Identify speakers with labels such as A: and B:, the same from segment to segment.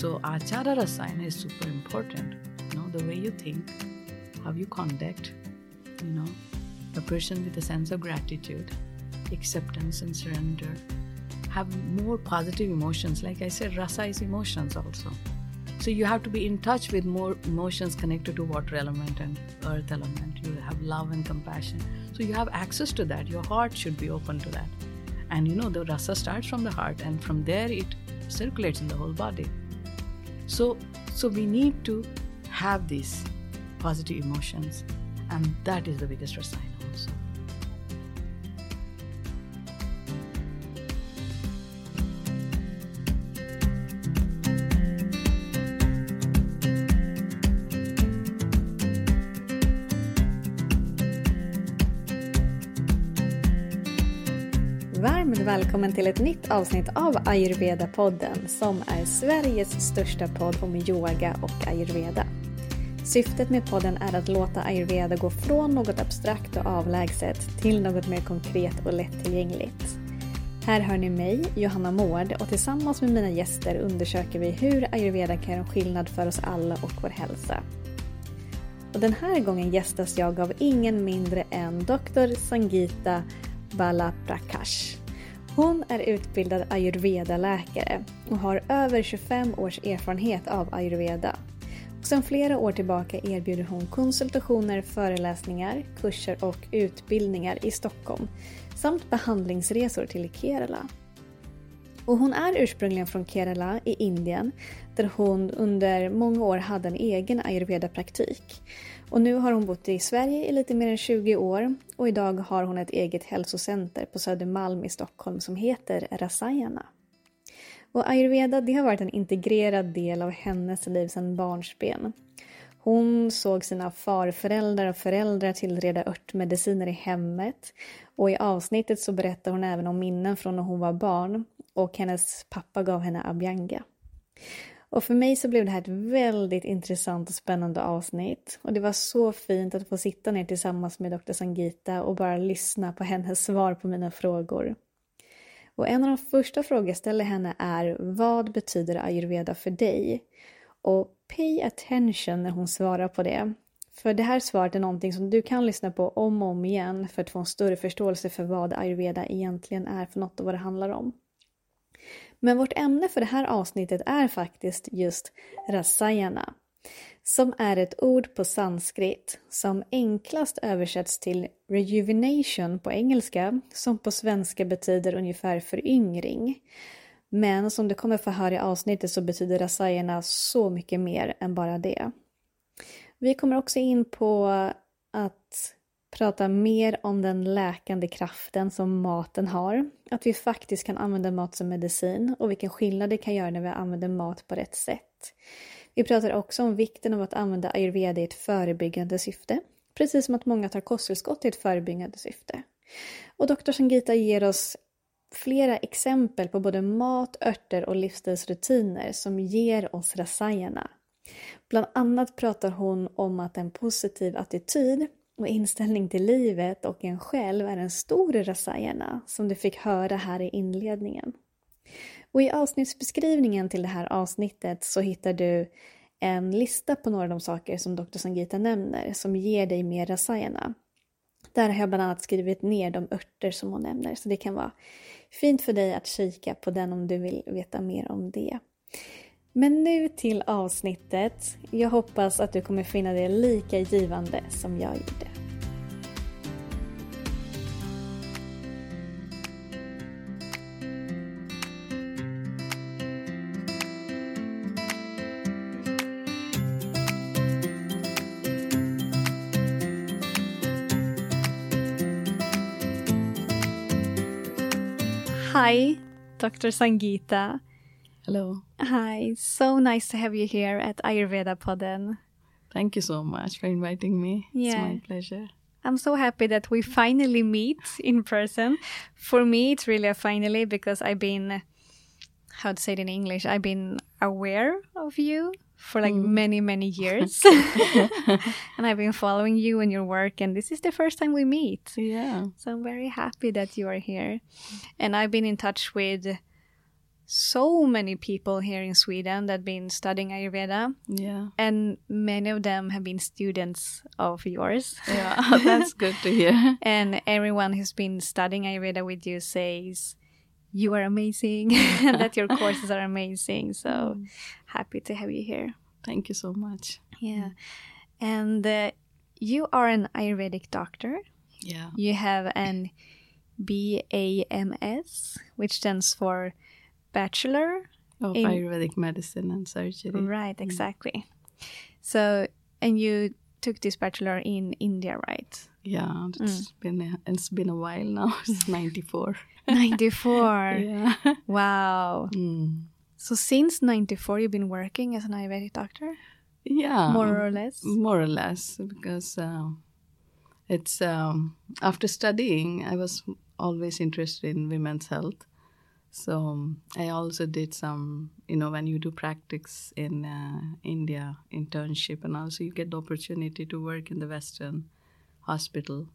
A: So Achara Rasayana is super important. You know, the way you think, how you conduct, you know, a person with a sense of gratitude, acceptance and surrender, have more positive emotions. Like I said, rasa is emotions also. So you have to be in touch with more emotions connected to water element and earth element. You have love and compassion. So you have access to that. Your heart should be open to that. And you know, the rasa starts from the heart and from there it circulates in the whole body. So so we need to have these positive emotions and that is the biggest rasayana
B: välkommen till ett nytt avsnitt av Ayurveda-podden som är Sveriges största podd om yoga och ayurveda. Syftet med podden är att låta ayurveda gå från något abstrakt och avlägset till något mer konkret och lättillgängligt. Här hör ni mig, Johanna Mård, och tillsammans med mina gäster undersöker vi hur ayurveda kan göra skillnad för oss alla och vår hälsa. Och den här gången gästas jag av ingen mindre än Dr. Sangita Balaprakash. Hon är utbildad ayurveda-läkare och har över 25 års erfarenhet av ayurveda. Och sedan flera år tillbaka erbjuder hon konsultationer, föreläsningar, kurser och utbildningar i Stockholm samt behandlingsresor till Kerala. Och hon är ursprungligen från Kerala i Indien där hon under många år hade en egen ayurveda-praktik. Och nu har hon bott i Sverige i lite mer än 20 år och idag har hon ett eget hälsocenter på Södermalm i Stockholm som heter Rasayana. Och ayurveda det har varit en integrerad del av hennes liv sedan barnsben. Hon såg sina farföräldrar och föräldrar tillreda örtmediciner i hemmet och i avsnittet så berättar hon även om minnen från när hon var barn och hennes pappa gav henne abhyanga. Och för mig så blev det här ett väldigt intressant och spännande avsnitt. Och det var så fint att få sitta ner tillsammans med Dr. Sangita och bara lyssna på hennes svar på mina frågor. Och en av de första frågor jag ställer henne är Vad betyder ayurveda för dig? Och pay attention när hon svarar på det. För det här svaret är någonting som du kan lyssna på om och om igen för att få en större förståelse för vad ayurveda egentligen är för något och vad det handlar om. Men vårt ämne för det här avsnittet är faktiskt just rasayana. Som är ett ord på sanskrit som enklast översätts till rejuvenation på engelska som på svenska betyder ungefär föryngring. Men som du kommer få höra i avsnittet så betyder rasayana så mycket mer än bara det. Vi kommer också in på att prata mer om den läkande kraften som maten har. Att vi faktiskt kan använda mat som medicin och vilken skillnad det kan göra när vi använder mat på rätt sätt. Vi pratar också om vikten av att använda ayurveda i ett förebyggande syfte. Precis som att många tar kosttillskott i ett förebyggande syfte. Och doktor Sangita ger oss flera exempel på både mat, örter och livsstilsrutiner som ger oss rasayana. Bland annat pratar hon om att en positiv attityd och inställning till livet och en själv är en stor rasayana som du fick höra här i inledningen. Och i avsnittsbeskrivningen till det här avsnittet så hittar du en lista på några av de saker som Dr. Sangita nämner som ger dig mer rasayana. Där har jag bland annat skrivit ner de örter som hon nämner så det kan vara fint för dig att kika på den om du vill veta mer om det. Men nu till avsnittet. Jag hoppas att du kommer finna det lika givande som jag gjorde. Hi, mm. Dr. Sangeeta.
A: Hello.
B: Hi, so nice to have you here at Ayurveda Podden.
A: Thank you so much for inviting me.
B: Yeah.
A: It's my pleasure.
B: I'm so happy that we finally meet in person. For me, it's really a finally because I've been, how to say it in English, I've been aware of you for like mm. many, many years. and I've been following you and your work, and this is the first time we meet.
A: Yeah.
B: So I'm very happy that you are here. And I've been in touch with so many people here in Sweden that have been studying Ayurveda,
A: Yeah.
B: and many of them have been students of yours.
A: Yeah, that's good to hear.
B: And everyone who's been studying Ayurveda with you says you are amazing and that your courses are amazing. So mm. happy to have you here.
A: Thank you so much.
B: Yeah. Mm. And uh, you are an Ayurvedic doctor.
A: Yeah.
B: You have an BAMS, which stands for Bachelor.
A: Of
B: In-
A: Ayurvedic medicine and surgery.
B: Right, mm. exactly. So, and you took this bachelor in India, right?
A: Yeah, it's been a, it's been a while now. It's 94.
B: 94.
A: yeah.
B: Wow.
A: Mm.
B: So, since 94, you've been working as an Ayurvedic doctor,
A: Yeah.
B: more or less?
A: More or less, because uh, it's um, after studying, I was always interested in women's health. So um, I also did some, you know, when you do practice in uh, India, internship, and also you get the opportunity to work in the Western hospital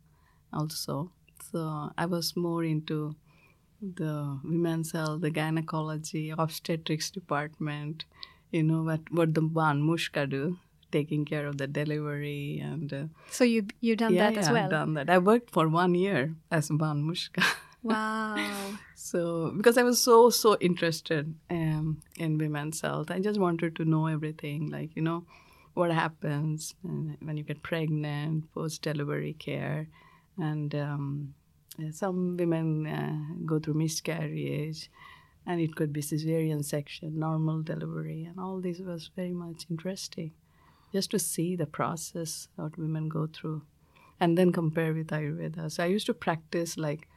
A: also. So I was more into the women's health, the gynecology, obstetrics department, you know, what, what the one mushka do, taking care of the delivery and uh,
B: So, you you done
A: yeah,
B: that as
A: yeah,
B: well?
A: I've done that. I worked for one year as ban mushka.
B: Wow.
A: So, because I was so so interested um, in women's health, I just wanted to know everything, like you know, what happens when you get pregnant, post-delivery care, and um, some women uh, go through miscarriage, and it could be cesarean section, normal delivery, and all this was very much interesting, just to see the process what women go through, and then compare with Ayurveda. So I used to practice like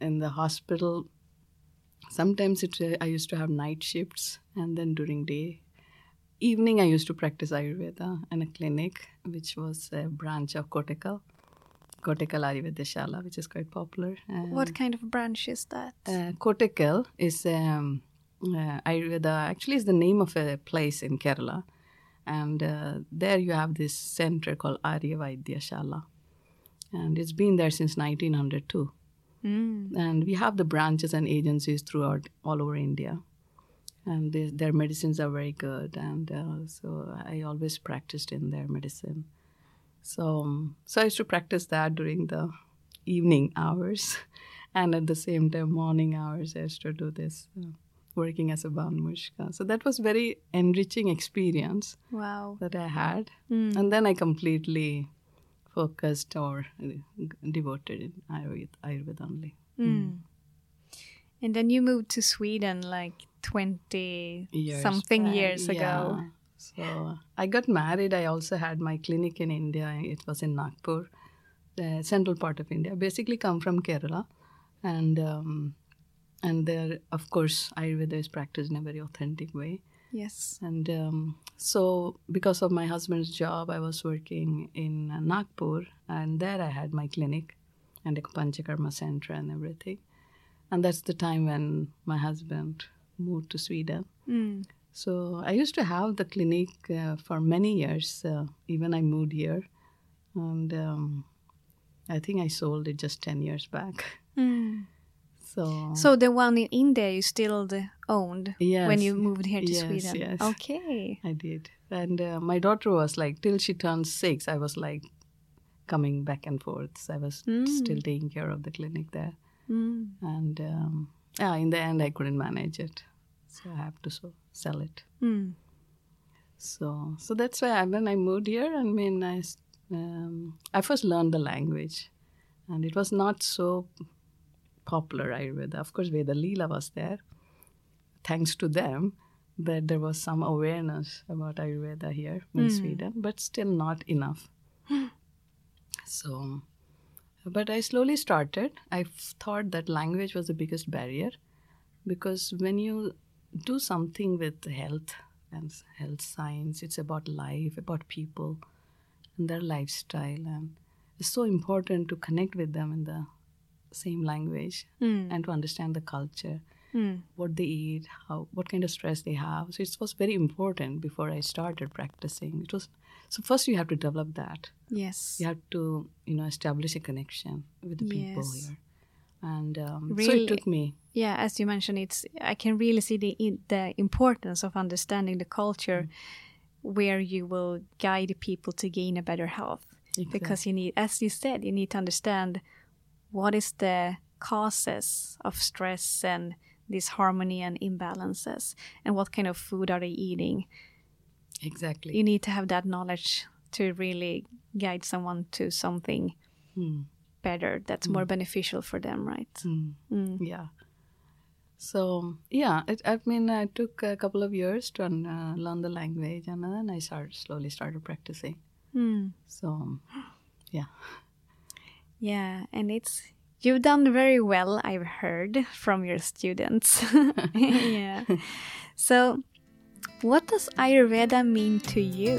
A: in the hospital. Sometimes it uh, i used to have night shifts and then during day. Evening i used to practice ayurveda in a clinic which was a branch of Kottakkal ayurveda shala which is quite popular
B: what kind of branch is that?
A: uh, is um, uh, Ayurveda. Actually, is the name of a place in Kerala, and uh, there you have this center called Arya Vaidya Shala, and it's been there since 1902.
B: Mm.
A: And we have the branches and agencies throughout all over India, and they, their medicines are very good. And uh, so I always practiced in their medicine. So, um, so I used to practice that during the evening hours, and at the same time morning hours I used to do this, uh, working as a Mushka. So that was very enriching experience
B: Wow.
A: that I had,
B: Mm.
A: and then I completely focused or uh, devoted in Ayurveda, Ayurveda only.
B: Mm. And then you moved to Sweden like 20
A: Years
B: something
A: back,
B: years ago.
A: yeah. So I got married. I also had my clinic in India. It was in Nagpur, the central part of India. Basically, come from Kerala, and um, and there, of course, Ayurveda is practiced in a very authentic way.
B: Yes.
A: And um, so, because of my husband's job, I was working in Nagpur, and there I had my clinic and a Panchakarma center and everything. And that's the time when my husband moved to Sweden.
B: Mm.
A: So I used to have the clinic uh, for many years. Uh, even I moved here, and um, I think I sold it just ten years back.
B: Mm.
A: So
B: So the one in India you still owned
A: yes,
B: when you moved here to
A: yes,
B: Sweden.
A: yes.
B: Okay.
A: I did, and uh, my daughter was like till she turned six. I was like coming back and forth. So I was
B: Mm.
A: still taking care of the clinic there,
B: Mm.
A: and um, yeah, in the end I couldn't manage it, so I have to so sell it.
B: Mm.
A: So, so that's why I, when I moved here, I mean, I, um, I first learned the language, and it was not so popular Ayurveda. Of course, Veda Leela was there, thanks to them, that there was some awareness about Ayurveda here in Sweden, but still not enough. so, but I slowly started. I f- thought that language was the biggest barrier because when you do something with health and health science, it's about life, about people and their lifestyle, and it's so important to connect with them in the same language
B: Mm.
A: and to understand the culture,
B: Mm.
A: what they eat, how what kind of stress they have. So it was very important before I started practicing. It was so first you have to develop that
B: Yes.
A: you have to you know establish a connection with the people here and um, so it took me.
B: Yeah, as you mentioned, it's I can really see the the importance of understanding the culture where you will guide people to gain a better health. Because you need, as you said, you need to understand what is the causes of stress and disharmony and imbalances, and what kind of food are they eating.
A: exactly.
B: You need to have that knowledge to really guide someone to something
A: Hmm.
B: better that's more beneficial for them, right?
A: Hmm.
B: Mm.
A: Yeah. So yeah, it, I mean, I took a couple of years to uh, learn the language, and then I started slowly started practicing.
B: Mm.
A: So yeah,
B: Yeah, and it's you've done very well, I've heard from your students. yeah. So, what does Ayurveda mean to you?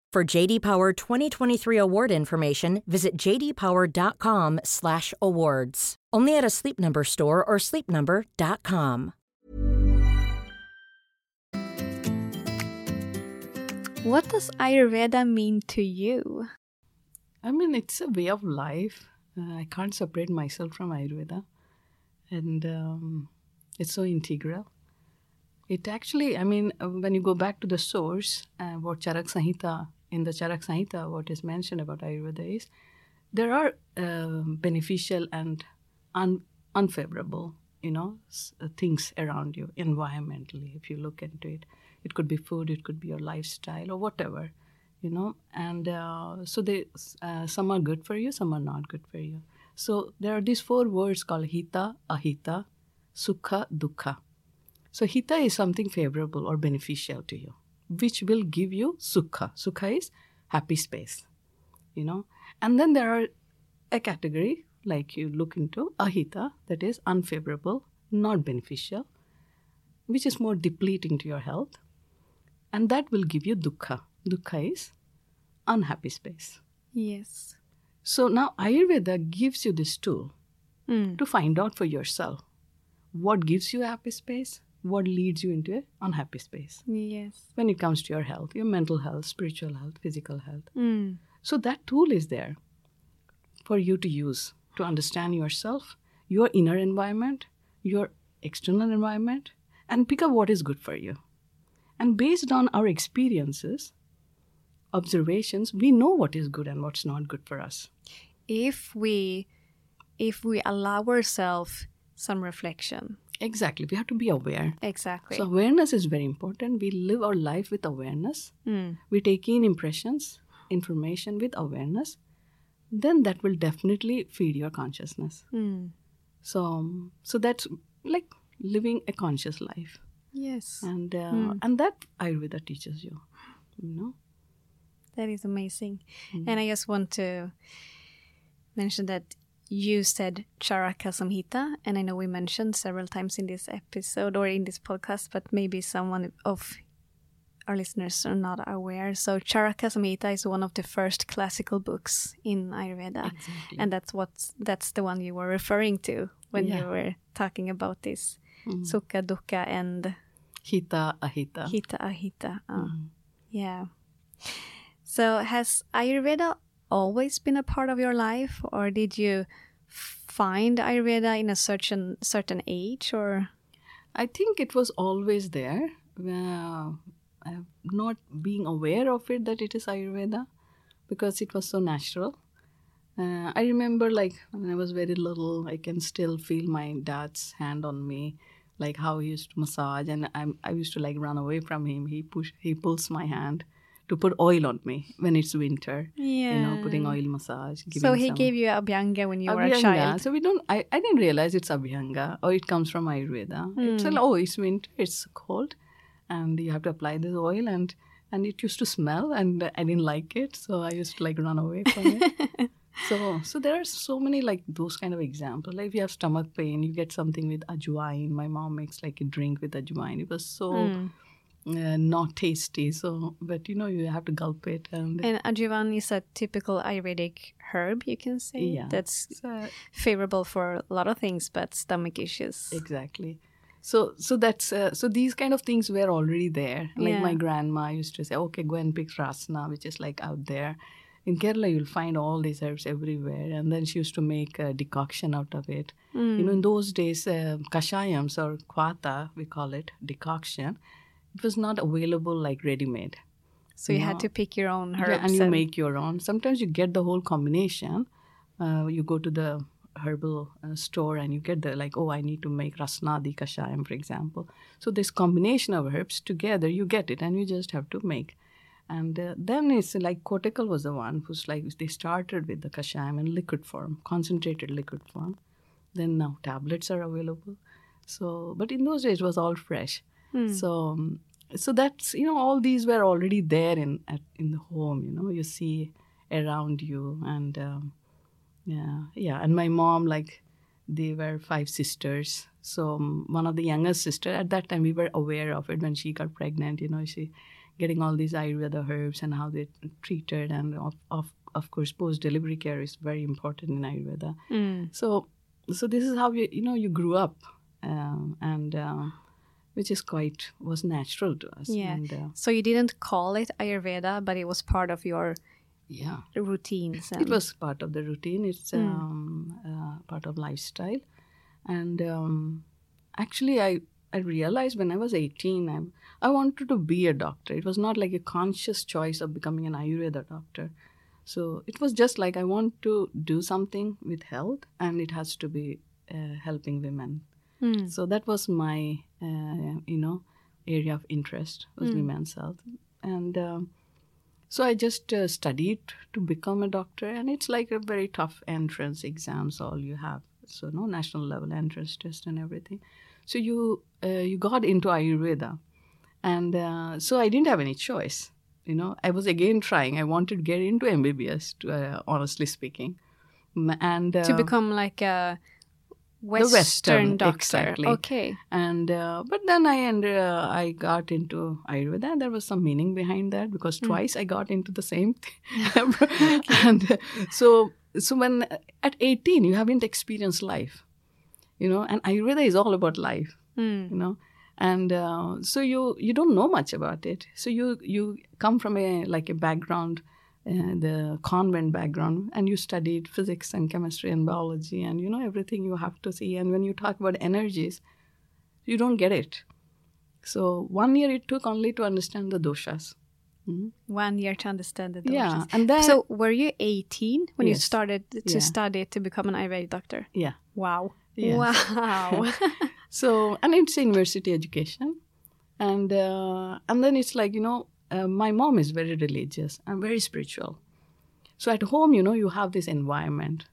C: For JD Power 2023 award information, visit jdpower.com/awards. Only at a Sleep Number store or sleepnumber.com.
B: What does Ayurveda mean to you?
A: I mean, it's a way of life. Uh, I can't separate myself from Ayurveda, and um, it's so integral. It actually, I mean, uh, when you go back to the source, uh, what Charak Samhita in the Charak Samhita, what is mentioned about Ayurveda is there are uh, beneficial and un- unfavorable, you know, s- uh, things around you environmentally. If you look into it, it could be food, it could be your lifestyle, or whatever, you know. And uh, so they, uh, some are good for you, some are not good for you. So there are these four words called hita, ahita, sukha, dukha. So hita is something favorable or beneficial to you, which will give you sukha. Sukha is happy space, you know. And then there are a category like you look into ahita that is unfavorable, not beneficial, which is more depleting to your health, and that will give you dukkha. Dukkha is unhappy space.
B: Yes.
A: So now Ayurveda gives you this tool
B: Mm.
A: to find out for yourself what gives you happy space, what leads you into an unhappy space
B: Yes.
A: when it comes to your health, your mental health, spiritual health, physical health.
B: Mm.
A: So that tool is there for you to use to understand yourself, your inner environment, your external environment, and pick up what is good for you. And based on our experiences, observations, we know what is good and what's not good for us.
B: If we if we allow ourselves some reflection.
A: Exactly. We have to be aware.
B: Exactly.
A: So awareness is very important. We live our life with awareness.
B: Mm.
A: We take in impressions, information with awareness. Then that will definitely feed your consciousness.
B: Mm.
A: So, um, so that's like living a conscious life,
B: Yes.
A: and uh,
B: Hmm.
A: and that Ayurveda teaches you. You know.
B: That is amazing.
A: Mm.
B: And I just want to mention that you said Charaka Samhita, and I know we mentioned several times in this episode or in this podcast, but maybe someone of our listeners are not aware. So Charaka Samhita is one of the first classical books in Ayurveda.
A: Exactly.
B: And that's what that's the one you were referring to when
A: Yeah.
B: you were talking about this
A: Mm.
B: Sukha Dukkha and
A: Hita ahita.
B: Hita Ahita. Uh,
A: Mm.
B: Yeah. So has Ayurveda always been a part of your life, or did you find Ayurveda in a certain certain age, or
A: I think it was always there. Uh, not being aware of it that it is Ayurveda because it was so natural. Uh, I remember, like, when I was very little, I can still feel my dad's hand on me, like how he used to massage, and I'm, I used to like run away from him. He push, he pulls my hand to put oil on me when it's winter.
B: yeah?
A: You know, putting oil massage.
B: So he
A: some-
B: gave you Abhyanga when you were a child.
A: So we don't. I, I didn't realize it's Abhyanga or it comes from Ayurveda. It's
B: Hmm.
A: like oh, it's winter, it's cold, and you have to apply this oil, and and it used to smell, and I didn't like it, so I used to like run away from it. so, so there are so many like those kind of examples. Like if you have stomach pain, you get something with ajwain. My mom makes like a drink with ajwain. It was so.
B: Hmm.
A: Uh, not tasty so but you know you have to gulp it and,
B: And ajuvan is a typical Ayurvedic herb, you can say.
A: Yeah.
B: That's
A: so,
B: favorable for a lot of things, but stomach issues.
A: exactly so so that's uh, so these kind of things were already there like
B: Yeah.
A: my grandma used to say okay go and pick rasna which is like out there in kerala you'll find all these herbs everywhere and then she used to make a decoction out of it you know in those days uh, kashayams or kwata we call it decoction it was not available like ready made
B: So you
A: No.
B: had to pick your own herbs.
A: yeah, and you make your own. Sometimes you get the whole combination. Uh, you go to the herbal uh, store and you get the like, oh, I need to make rasnadi kashayam, for example. So this combination of herbs together, you get it, and you just have to make. And uh, then it's like Kottakkal was the one who's like they started with the kashayam in liquid form, concentrated liquid form. Then now tablets are available. So, but in those days it was all fresh. So, um, so that's you know all these were already there in at, in the home. You know, you see around you, and um, yeah, yeah. And my mom, like, they were five sisters. So um, one of the youngest sister at that time we were aware of it when she got pregnant. You know, she getting all these Ayurveda herbs and how they treated, and of of, of course post delivery care is very important in Ayurveda.
B: Mm.
A: So so this is how you you know you grew up, um, and. Um, which is quite was natural to us.
B: Yeah.
A: And, uh,
B: So you didn't call it Ayurveda, but it was part of your
A: yeah.
B: routines.
A: It was part of the routine. It's um, uh, part of lifestyle, and um, actually, I I realized when I was eighteen, I I wanted to be a doctor. It was not like a conscious choice of becoming an Ayurveda doctor. So it was just like I want to do something with health, and it has to be uh, helping women.
B: Mm.
A: So that was my you know area of interest was women's health, and. Um, so I just uh, studied to become a doctor, and it's like a very tough entrance exams. All you have, so no national level entrance test and everything. So you uh, you got into Ayurveda, and uh, so I didn't have any choice. You know, I was again trying. I wanted to get into MBBS, to, uh, honestly speaking, and uh,
B: to become like a Western,
A: Western,
B: doctor.
A: exactly.
B: Okay.
A: and uh, but then I and uh, I got into Ayurveda. and There was some meaning behind that because twice I got into the same thing, and uh, so so when at eighteen you haven't experienced life, you know, and Ayurveda is all about life,
B: Mm.
A: you know, and uh, so you you don't know much about it. So you you come from a like a background. Uh, the convent background and you studied physics and chemistry and biology and you know everything you have to see and when you talk about energies you don't get it. So one year it took only to understand the doshas. Mhm.
B: One year to understand the doshas.
A: Yeah, and then
B: So were you 18 when you started to
A: Yeah.
B: study to become an Ayurvedic doctor?
A: yeah.
B: Wow.
A: Yes.
B: Wow.
A: So and it's university education, and uh, and then it's like you know uh, my mom is very religious and very spiritual. So at home, you know, you have this environment.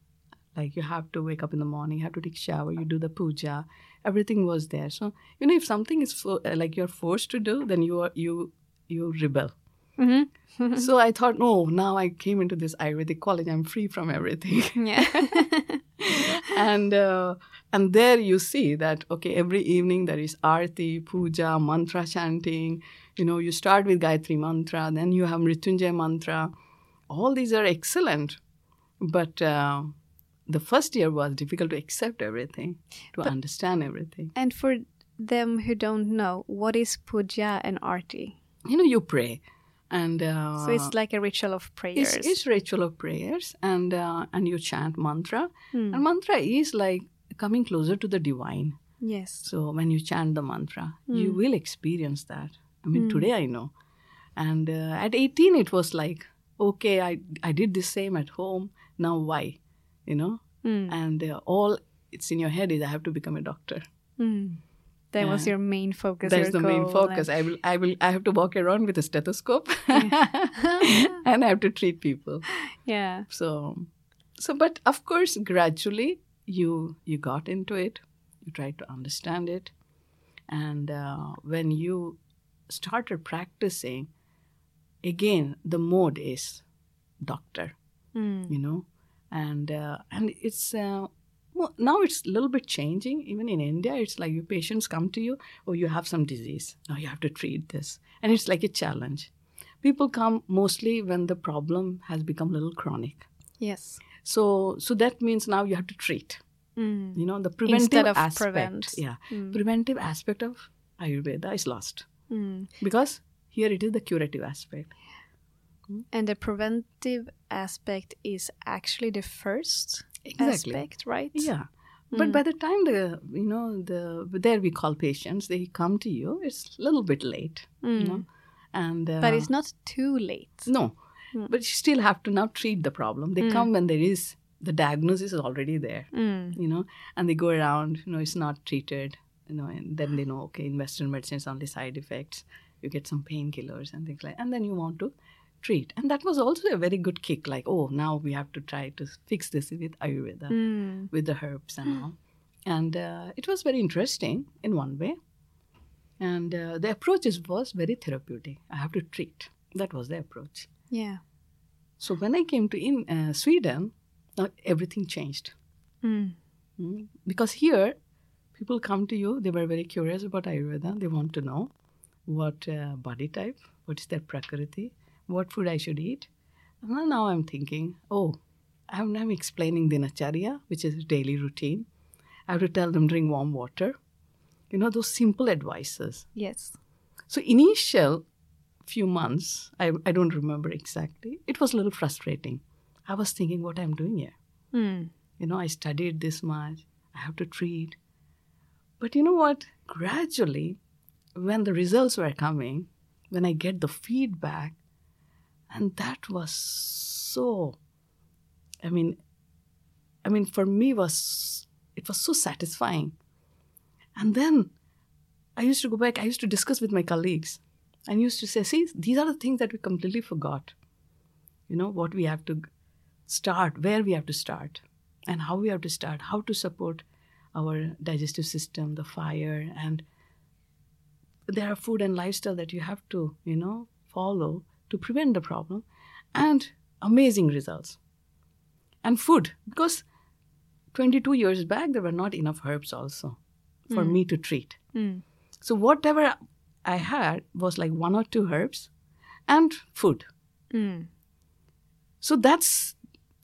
A: Like you have to wake up in the morning, you have to take shower, you do the puja. Everything was there. So you know, if something is fo- uh, like you're forced to do, then you are you you rebel.
B: hmm
A: so I thought, no, now I came into this Ayurvedic college, I'm free from everything.
B: Yeah.
A: and uh, and there you see that okay, every evening there is arti, puja, mantra chanting. You know, you start with Gayatri mantra, then you have Mrityunjay mantra. All these are excellent, but uh, the first year was difficult to accept everything, to understand everything.
B: and for them who don't know, what is puja and arti?
A: You know, you pray, and uh,
B: So it's like a ritual of prayers.
A: It's, it's ritual of prayers, and uh, and you chant mantra,
B: Hmm.
A: and mantra is like coming closer to the divine.
B: Yes.
A: So when you chant the mantra,
B: Hmm.
A: you will experience that. I mean, today I know, and uh, at eighteen it was like, okay, I I did the same at home. Now why, you know?
B: Mm.
A: And uh, all it's in your head is I have to become a doctor.
B: Mm. That was your main focus.
A: That's the main focus. I will, I will, I have to walk around with a stethoscope, and I have to treat people.
B: yeah.
A: so so but of course gradually you you got into it you tried to understand it and uh, when you started practicing again the mode is doctor
B: Mm.
A: you know and uh, and it's uh, well, now it's a little bit changing even in india it's like your patients come to you oh you have some disease now you have to treat this and it's like a challenge people come mostly when the problem has become a little chronic
B: Yes.
A: so so that means now you have to treat
B: Mm.
A: you know the preventive
B: Instead of
A: aspect
B: prevent.
A: yeah
B: Mm.
A: preventive aspect of ayurveda is lost
B: Mm.
A: because here it is the curative aspect
B: And the preventive aspect is actually the first
A: Exactly.
B: aspect, right?
A: Yeah. But by the time the you know the there we call patients, they come to you. It's a little bit late, you know, and uh,
B: Mm. But it's not too late.
A: no, but you still have to now treat the problem. They come when there is the diagnosis is already there,
B: Mm.
A: you know, and they go around. You know, it's not treated, you know, and then they know okay, in Western medicine it's only side effects. You get some painkillers and things like, and then you want to treat, and that was also a very good kick. Like, oh, now we have to try to fix this with Ayurveda
B: Mm.
A: with the herbs and all. And uh, it was very interesting in one way. And uh, the approach is, was very therapeutic. I have to treat. That was the approach.
B: Yeah.
A: So when I came to in uh, Sweden, now everything changed.
B: Mm.
A: Mm. Because here, people come to you, they were very curious about Ayurveda. They want to know what uh, body type, what is their prakriti, what food I should eat. And now I'm thinking, oh, I'm, I'm explaining dinacharya, which is a daily routine. I have to tell them drink warm water. You know, those simple advices.
B: Yes.
A: So initial few months, I, I don't remember exactly, it was a little frustrating. I was thinking what I'm doing here.
B: Mm.
A: You know, I studied this much, I have to treat. But you know what? Gradually, when the results were coming, when I get the feedback, and that was so, I mean, I mean, for me was it was so satisfying. And then I used to go back, I used to discuss with my colleagues and used to say, see, these are the things that we completely forgot. You know, what we have to start, where we have to start, and how we have to start, how to support our digestive system, the fire, and there are food and lifestyle that you have to, you know, follow to prevent the problem, and amazing results. And food, because 22 years back, there were not enough herbs also for me to treat.
B: Mm.
A: So whatever I had was like one or two herbs and food.
B: Mm.
A: So that's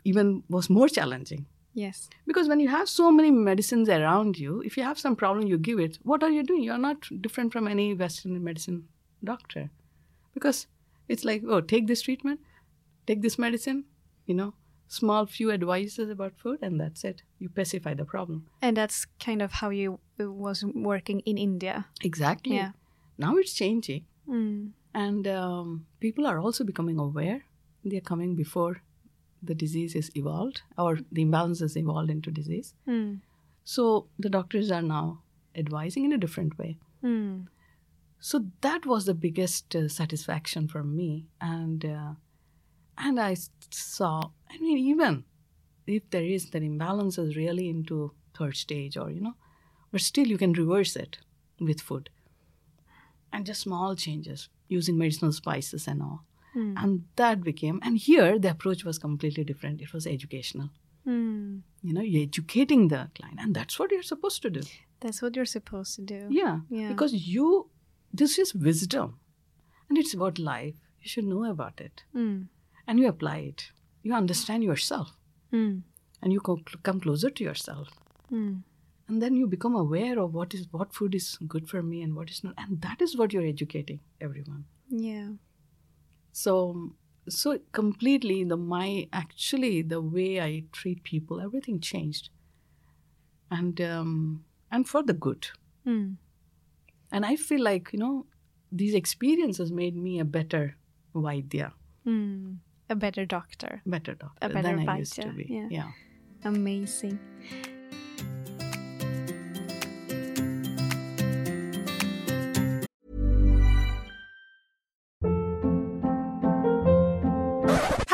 A: even was more challenging.
B: Yes.
A: Because when you have so many medicines around you, if you have some problem, you give it. What are you doing? You're not different from any Western medicine doctor. Because it's like, oh, take this treatment, take this medicine, you know, small few advices about food, and that's it. You pacify the problem.
B: And that's kind of how you was working in India.
A: Exactly.
B: Yeah.
A: Now it's changing.
B: Mm.
A: And um, people are also becoming aware. They're coming before the disease is evolved or the imbalance is evolved into disease.
B: Mm.
A: So the doctors are now advising in a different way.
B: Mm.
A: So that was the biggest uh, satisfaction for me, and uh, and I saw. I mean, even if there is that imbalance is really into third stage, or you know, but still you can reverse it with food, and just small changes using medicinal spices and all,
B: Mm.
A: and that became. And here the approach was completely different. It was educational.
B: Mm.
A: You know, you're educating the client, and that's what you're supposed to do.
B: That's what you're supposed to do.
A: Yeah.
B: Yeah.
A: Because you, this is wisdom and it's about life. You should know about it
B: Mm.
A: and you apply it. You understand yourself
B: Mm.
A: and you co- come closer to yourself.
B: Mm.
A: And then you become aware of what is what food is good for me and what is not. And that is what you're educating everyone.
B: Yeah.
A: So so completely the my actually the way I treat people, everything changed. And um and for the good.
B: Mm.
A: And I feel like, you know, these experiences made me a better Vaidya,
B: Mm. A better doctor.
A: better doctor A
B: better
A: than I used to be.
B: yeah.
A: yeah.
B: Amazing.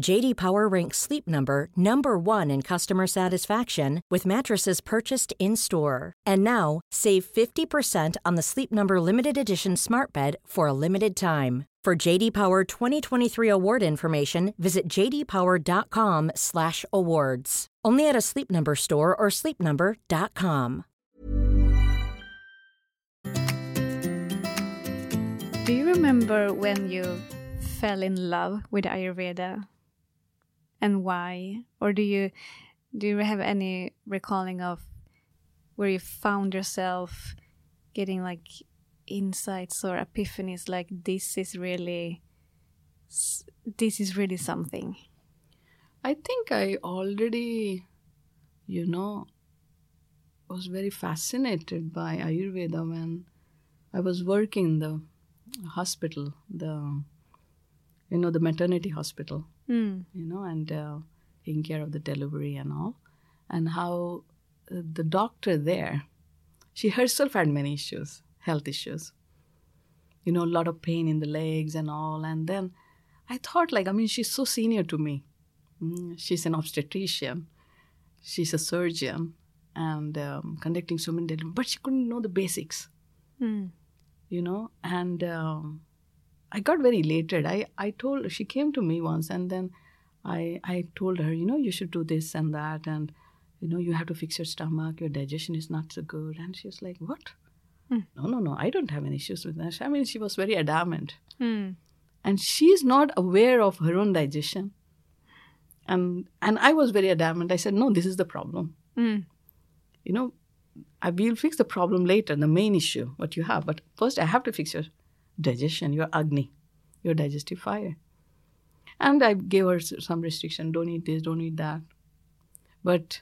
C: JD Power ranks Sleep Number number 1 in customer satisfaction with mattresses purchased in-store. And now, save 50% on the Sleep Number limited edition Smart Bed for a limited time. For JD Power 2023 award information, visit jdpower.com/awards. Only at a Sleep Number store or sleepnumber.com.
B: Do you remember when you fell in love with Ayurveda? And why? Or do you do you have any recalling of where you found yourself getting like insights or epiphanies like this is really this is really something?
A: I think I already, you know, was very fascinated by Ayurveda when I was working in the hospital, the, you know, the maternity hospital,
B: Mm.
A: you know, and uh, taking care of the delivery and all, and how uh, the doctor there, she herself had many issues, health issues, you know, a lot of pain in the legs and all, and then I thought, like, I mean, she's so senior to me. Mm, she's an obstetrician, she's a surgeon, and um, conducting so many deliveries, but she couldn't know the basics,
B: Mm.
A: you know. And um, I got very elated. I, I told she came to me once, and then I I told her, you know, you should do this and that, and you know, you have to fix your stomach. Your digestion is not so good. And she was like, what? No, no, no. I don't have any issues with that. I mean, she was very adamant
B: Mm.
A: and she's not aware of her own digestion and and i was very adamant i said no this is the problem
B: Mm.
A: you know i will fix the problem later the main issue what you have but first i have to fix your digestion your agni your digestive fire. And i gave her some restriction don't eat this don't eat that. But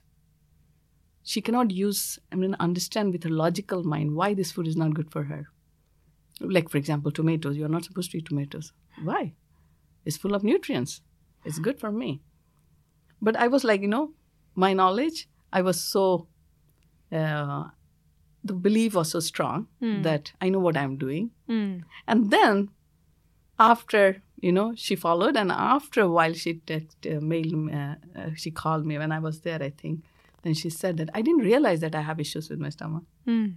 A: she cannot use i mean understand with her logical mind why this food is not good for her. Like for example tomatoes you're not supposed to eat tomatoes. Why? It's full of nutrients. It's good for me. But i was like you know my knowledge i was so uh, the belief was so strong that i know what i'm doing
B: Mm.
A: and then after you know she followed and after a while she text, uh, mailed me, uh, uh, she called me when i was there i think then she said that i didn't realize that i have issues with my stomach
B: Mm.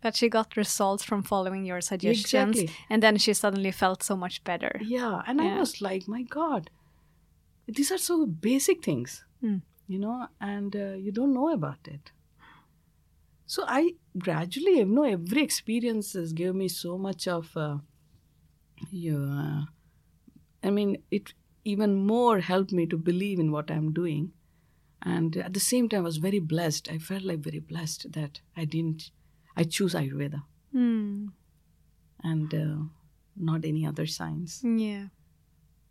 B: That she got results from following your suggestions,
A: Exactly.
B: and then she suddenly felt so much better.
A: Yeah, and I was like, my God, these are so basic things,
B: Mm.
A: you know, and uh, you don't know about it. So I gradually, you know, every experience has given me so much of, uh, you. Uh, I mean, it even more helped me to believe in what I'm doing, and at the same time, I was very blessed. I felt like very blessed that I didn't. I choose Ayurveda
B: Mm.
A: and uh, not any other science.
B: Yeah.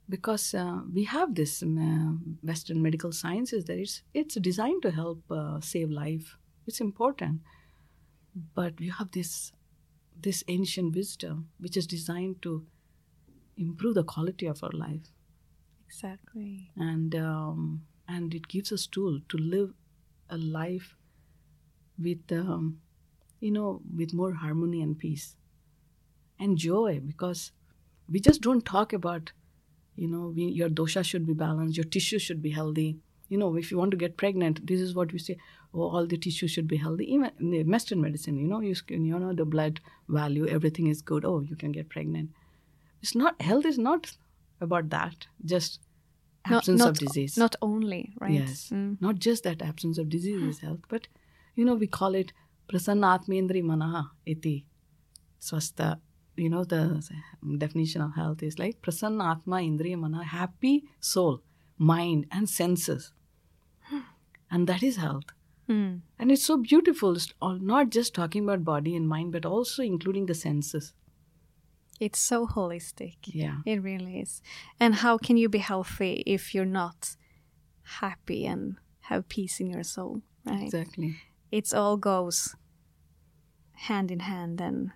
A: because uh, we have this um, uh, western medical sciences that it's it's designed to help uh, save life it's important. But you have this this ancient wisdom which is designed to improve the quality of our life.
B: Exactly.
A: and um, and it gives us tool to live a life with um, you know with more harmony and peace and joy because we just don't talk about you know we, your dosha should be balanced your tissue should be healthy you know if you want to get pregnant this is what we say oh all the tissues should be healthy even in the western medicine you know you, you know the blood value everything is good oh you can get pregnant it's not health is not about that just
B: Not-
A: absence
B: not,
A: of disease
B: Not only, right?
A: Yes.
B: Mm.
A: Not just that absence of disease is health, but you know, we call it prasannatmendri manaha iti swastha you know, the definition of health is like prasanna atma indriya mana, happy soul, mind, and senses. And that is health.
B: Mm.
A: And it's so beautiful, it's all- not just talking about body and mind, but also including the senses.
B: It's so holistic.
A: Yeah.
B: It really is. And how can you be healthy if you're not happy and have peace in your soul, right?
A: Exactly.
B: It's all goes hand in hand and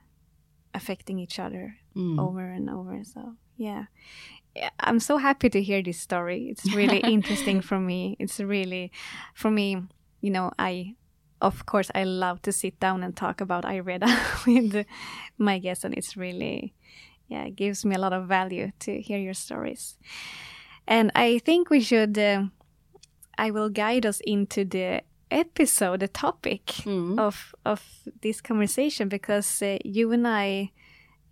B: affecting each other
A: Mm.
B: over and over. So, yeah. I'm so happy to hear this story. It's really interesting for me. It's really, for me, you know, I, of course, I love to sit down and talk about Ayurveda with my guests, and it's really, yeah, it gives me a lot of value to hear your stories. And I think we should, uh, I will guide us into the episode, the topic
A: Mm.
B: of of this conversation because uh, you and I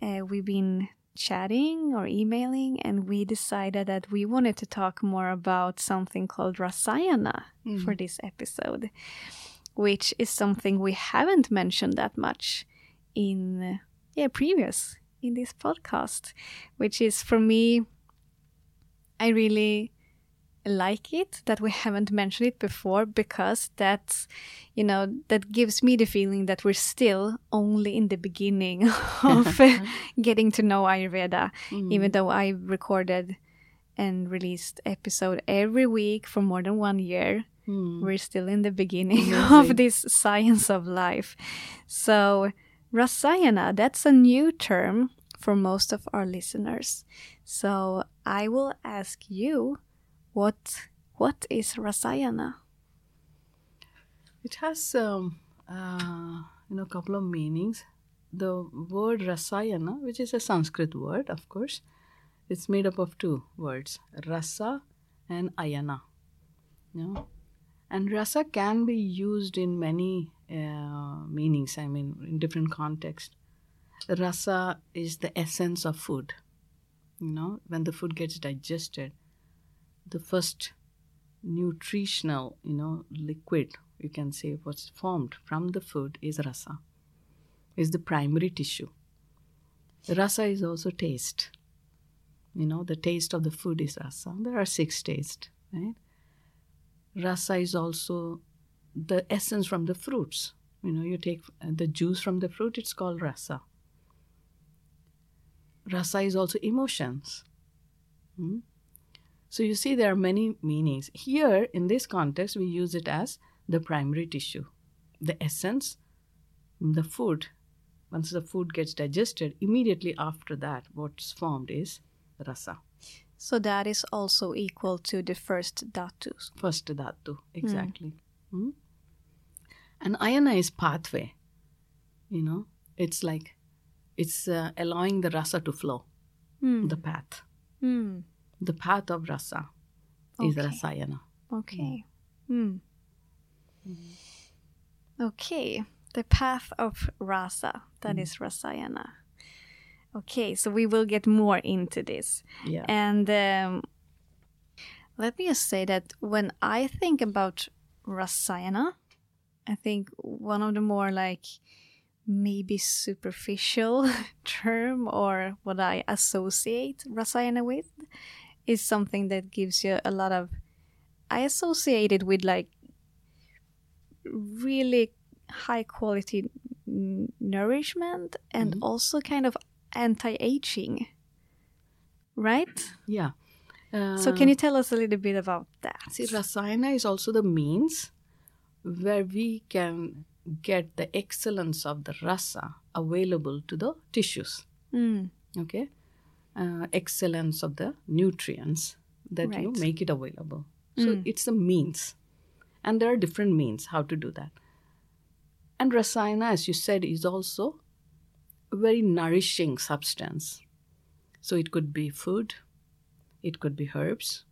B: uh, we've been chatting or emailing and we decided that we wanted to talk more about something called rasayana mm. for this episode which is something we haven't mentioned that much in yeah previous in this podcast which is for me I really like it that we haven't mentioned it before because that's you know that gives me the feeling that we're still only in the beginning of getting to know ayurveda even though i recorded and released episode every week for more than one year
A: Mm.
B: we're still in the beginning
A: Amazing.
B: of this science of life so rasayana that's a new term for most of our listeners so i will ask you what what is rasayana
A: It has, um, uh, you know, a couple of meanings. The word rasayana, which is a Sanskrit word, of course, it's made up of two words, rasa and ayana. You know? And rasa can be used in many uh, meanings, I mean, in different contexts. Rasa is the essence of food. You know, when the food gets digested, the first nutritional, you know, liquid, you can say what's formed from the food is rasa, is the primary tissue. Rasa is also taste. You know, the taste of the food is rasa. There are six tastes, right? Rasa is also the essence from the fruits. You know, you take uh, the juice from the fruit, it's called rasa. Rasa is also emotions. Hmm? So you see, there are many meanings. Here, in this context, we use it as the primary tissue, the essence, the food. Once the food gets digested, immediately after that, what's formed is rasa,
B: so that is also equal to the first dhatus
A: first dhatu, exactly. Hmm? And ayana is pathway. You know, it's like it's uh, allowing the rasa to flow,
B: Hmm.
A: the path. The path of rasa is
B: Okay.
A: rasayana.
B: Okay. Hmm. Okay. The path of rasa. That is rasayana. Okay, so we will get more into this.
A: Yeah.
B: And um, let me just say that when I think about rasayana, I think one of the more like maybe superficial term or what I associate rasayana with is something that gives you a lot of. I associate it with like really high quality n- nourishment and also kind of anti aging. Right?
A: Yeah.
B: So, can you tell us a little bit about that?
A: See, Rasayana is also the means where we can get the excellence of the rasa available to the tissues.
B: Mm,
A: Okay? Uh, excellence of the nutrients that you make it available. So it's the means. And there are different means how to do that. And Rasayana, as you said, is also a very nourishing substance. So it could be food, it could be herbs.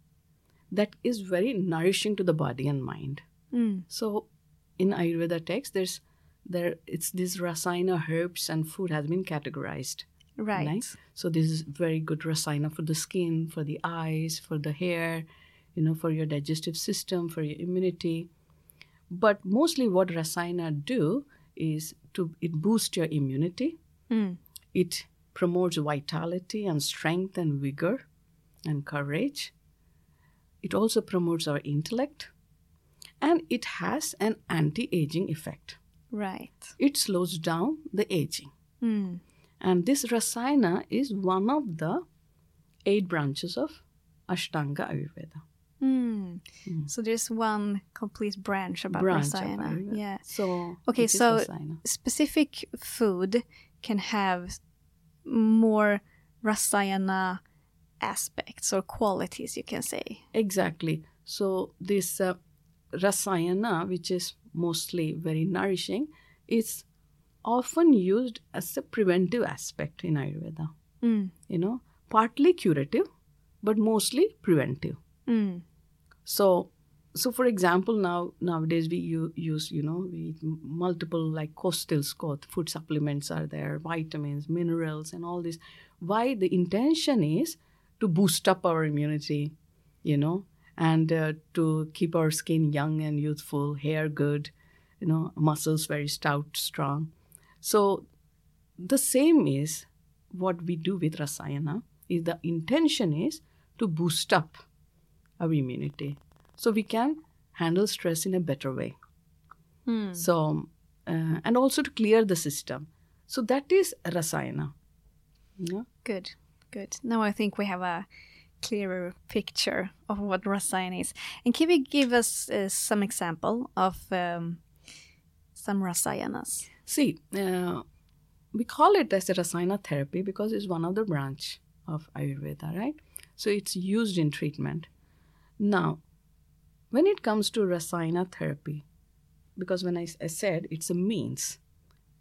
A: That is very nourishing to the body and mind.
B: mm,
A: So in Ayurveda text, there's there it's this rasayana herbs and food has been categorized.
B: Right.
A: So this is very good rasayana for the skin, for the eyes, for the hair, you know, for your digestive system, for your immunity. But mostly what rasayana do is to it boost your immunity.
B: Mm,
A: It promotes vitality and strength and vigor and courage. It also promotes our intellect and it has an anti aging effect.
B: Right.
A: It slows down the aging.
B: Mm.
A: And this Rasayana is one of the eight branches of Ashtanga Ayurveda.
B: Mm. So there's one complete branch about
A: Branch
B: Rasayana.
A: Ayurveda.
B: Yeah.
A: So,
B: Okay, so
A: Rasayana.
B: specific food can have more Rasayana aspects or qualities, you can say.
A: Exactly. So this uh, rasayana, which is mostly very nourishing, is often used as a preventive aspect in Ayurveda.
B: Mm.
A: You know, partly curative, but mostly preventive.
B: Mm.
A: So, so for example, now nowadays we u- use you know we eat multiple like coastal scott food supplements are there, vitamins, minerals, and all this. Why the intention is to boost up our immunity, you know, and uh, to keep our skin young and youthful, hair good, you know, muscles very stout, strong. So, the same is what we do with rasayana. Is the intention is to boost up our immunity so we can handle stress in a better way
B: Mm.
A: so uh, and also to clear the system so that is rasayana yeah
B: Good, good. Now I think we have a clearer picture of what Rasayana is. And can you give us uh, some example of um, some Rasayanas?
A: See uh, we call it as a rasayana therapy because it's one of the branch of ayurveda right so it's used in treatment now when it comes to rasayana therapy because when I, I said it's a means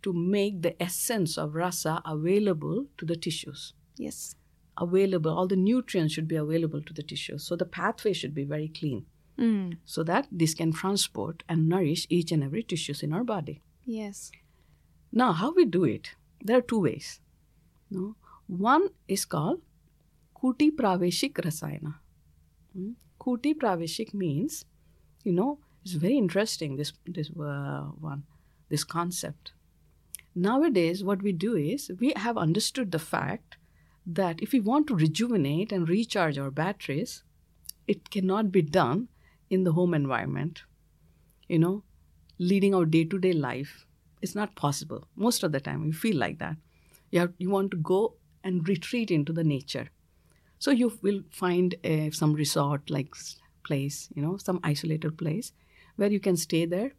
A: to make the essence of rasa available to the tissues
B: Yes.
A: available all the nutrients should be available to the tissues so the pathway should be very clean
B: Mm.
A: so that this can transport and nourish each and every tissues in our body
B: Yes.
A: Now how we do it? There are two ways. No one is called kuti praveshik rasayana. Hmm? kuti praveshik means you know it's very interesting this this uh, one this concept. Nowadays what we do is we have understood the fact that if we want to rejuvenate and recharge our batteries it cannot be done in the home environment you know leading our day-to-day life it's not possible. Most of the time you feel like that. You have you want to go and retreat into the nature. So you will find uh, some resort like place you know some isolated place where you can stay there.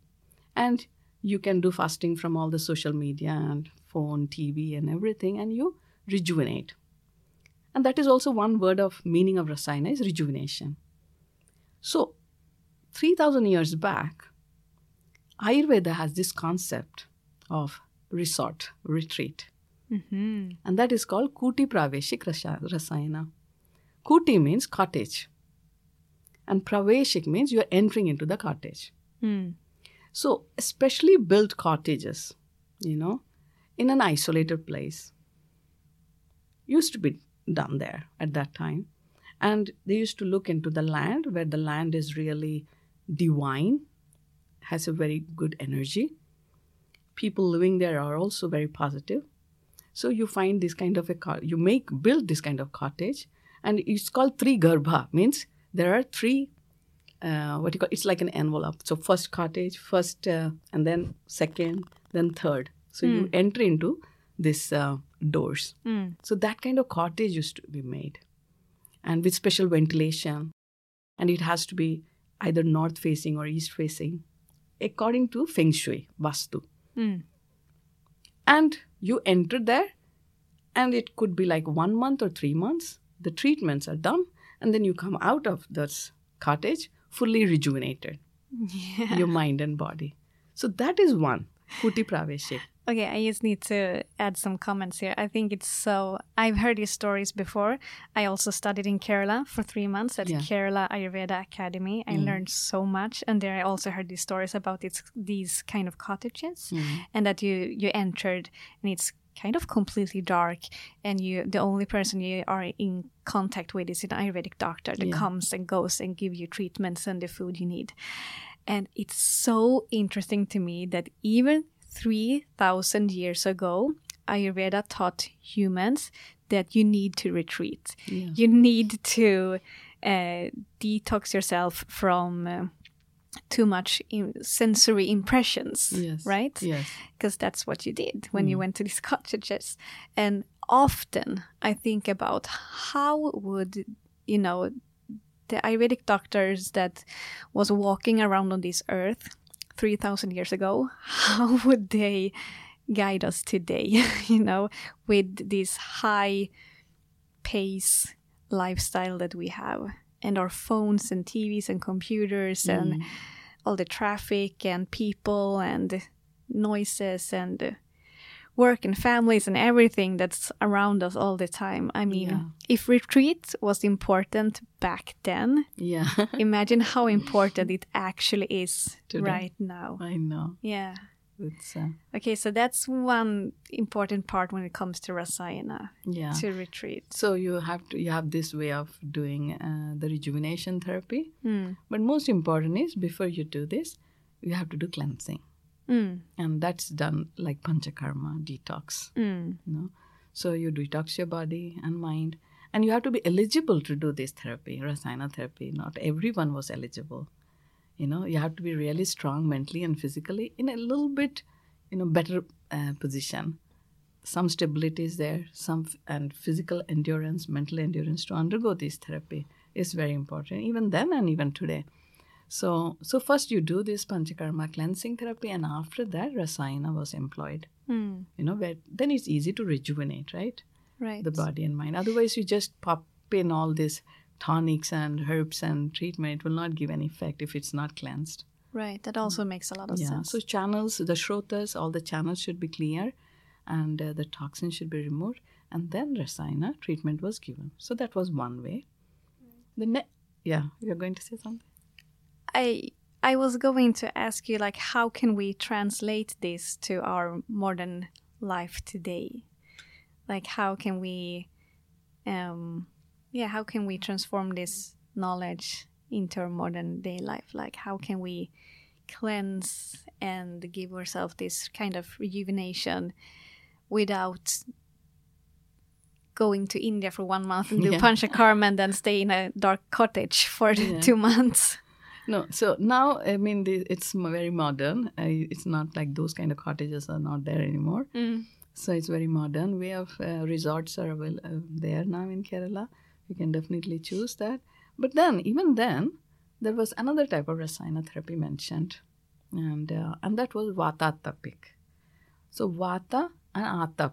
A: And you can do fasting from all the social media and phone tv and everything and you rejuvenate. And that is also one word of meaning of rasayana is rejuvenation. So 3000 years back ayurveda has this concept of resort retreat.
B: Hmm
A: and that is called kuti praveshik Rasa- rasayana. Kuti means cottage. And praveshik means you are entering into the cottage.
B: Mm.
A: so especially built cottages you know in an isolated place used to be done there at that time. And they used to look into the land where the land is really divine has a very good energy people living there are also very positive. So you find this kind of a co- you make build this kind of cottage and it's called three garbha means there are three uh, what you call it's like an envelope. So first cottage first uh, and then second then third. So you enter into this uh, doors.
B: Mm.
A: so that kind of cottage used to be made and with special ventilation and it has to be either north facing or east facing according to feng shui vastu
B: Mm.
A: and you enter there and it could be like one month or three months the treatments are done and then you come out of this cottage fully rejuvenated
B: Yeah.
A: your mind and body so that is one kuti praveshik
B: Okay, I just need to add some comments here. I think it's so. I've heard these stories before. I also studied in Kerala for three months at
A: Yeah.
B: Kerala Ayurveda Academy. I mm. learned so much, and there I also heard these stories about it's, these kind of cottages, mm. and that you you entered, and it's kind of completely dark, and you the only person you are in contact with is an Ayurvedic doctor that
A: Yeah.
B: comes and goes and give you treatments and the food you need. And it's so interesting to me that even 3,000 years ago, Ayurveda taught humans that you need to retreat.
A: Yeah.
B: You need to uh, detox yourself from uh, too much in sensory impressions,
A: Yes.
B: right?
A: Yes.
B: Because that's what you did when you went to these cottages. And often I think about how would, you know, the Ayurvedic doctors that was walking around on this earth 3000 years ago, how would they guide us today, you know, with this high pace lifestyle that we have and our phones and TVs and computers and mm. all the traffic and people and noises and work and families and everything that's around us all the time. I mean,
A: Yeah.
B: if retreat was important back then,
A: Yeah.
B: imagine how important it actually is
A: Today.
B: right now.
A: I know.
B: Yeah.
A: It's uh,
B: Okay, so that's one important part when it comes to Rasayana,
A: yeah.
B: to retreat.
A: So you have to you have this way of doing uh, the rejuvenation therapy.
B: Mm.
A: But most important is before you do this, you have to do cleansing,
B: Mm.
A: and that's done like panchakarma detox.
B: Mm.
A: You know, so you detox your body and mind, and you have to be eligible to do this therapy, rasayana therapy. Not everyone was eligible. You know, you have to be really strong mentally and physically in a little bit, you know, better uh, position. Some stability is there, some f- and physical endurance, mental endurance to undergo this therapy is very important. Even then and even today. So, so first you do this panchakarma cleansing therapy, and after that, rasayana was employed.
B: Mm.
A: You know, where then it's easy to rejuvenate, right?
B: Right.
A: the body and mind. Otherwise, you just pop in all these tonics and herbs and treatment. It will not give any effect if it's not cleansed.
B: Right. That also makes a lot of
A: yeah.
B: sense.
A: So channels, the shrotas, all the channels should be clear, and uh, the toxins should be removed. And then rasayana treatment was given. So that was one way. The ne- yeah, you're going to say something.
B: I I was going to ask you like how can we translate this to our modern life today? Like how can we um yeah, how can we transform this knowledge into our modern day life? Like how can we cleanse and give ourselves this kind of rejuvenation without going to India for one month and do
A: Yeah.
B: panchakarma and then stay in a dark cottage for
A: Yeah.
B: two months?
A: No, so now I mean the, it's very modern. Uh, it's not like those kind of cottages are not there anymore.
B: Mm.
A: So it's very modern. We have uh, resorts are avail- uh, there now in Kerala. You can definitely choose that. But then, even then, there was another type of rasayana therapy mentioned, and uh, and that was vata vatatapic. So vata and atap.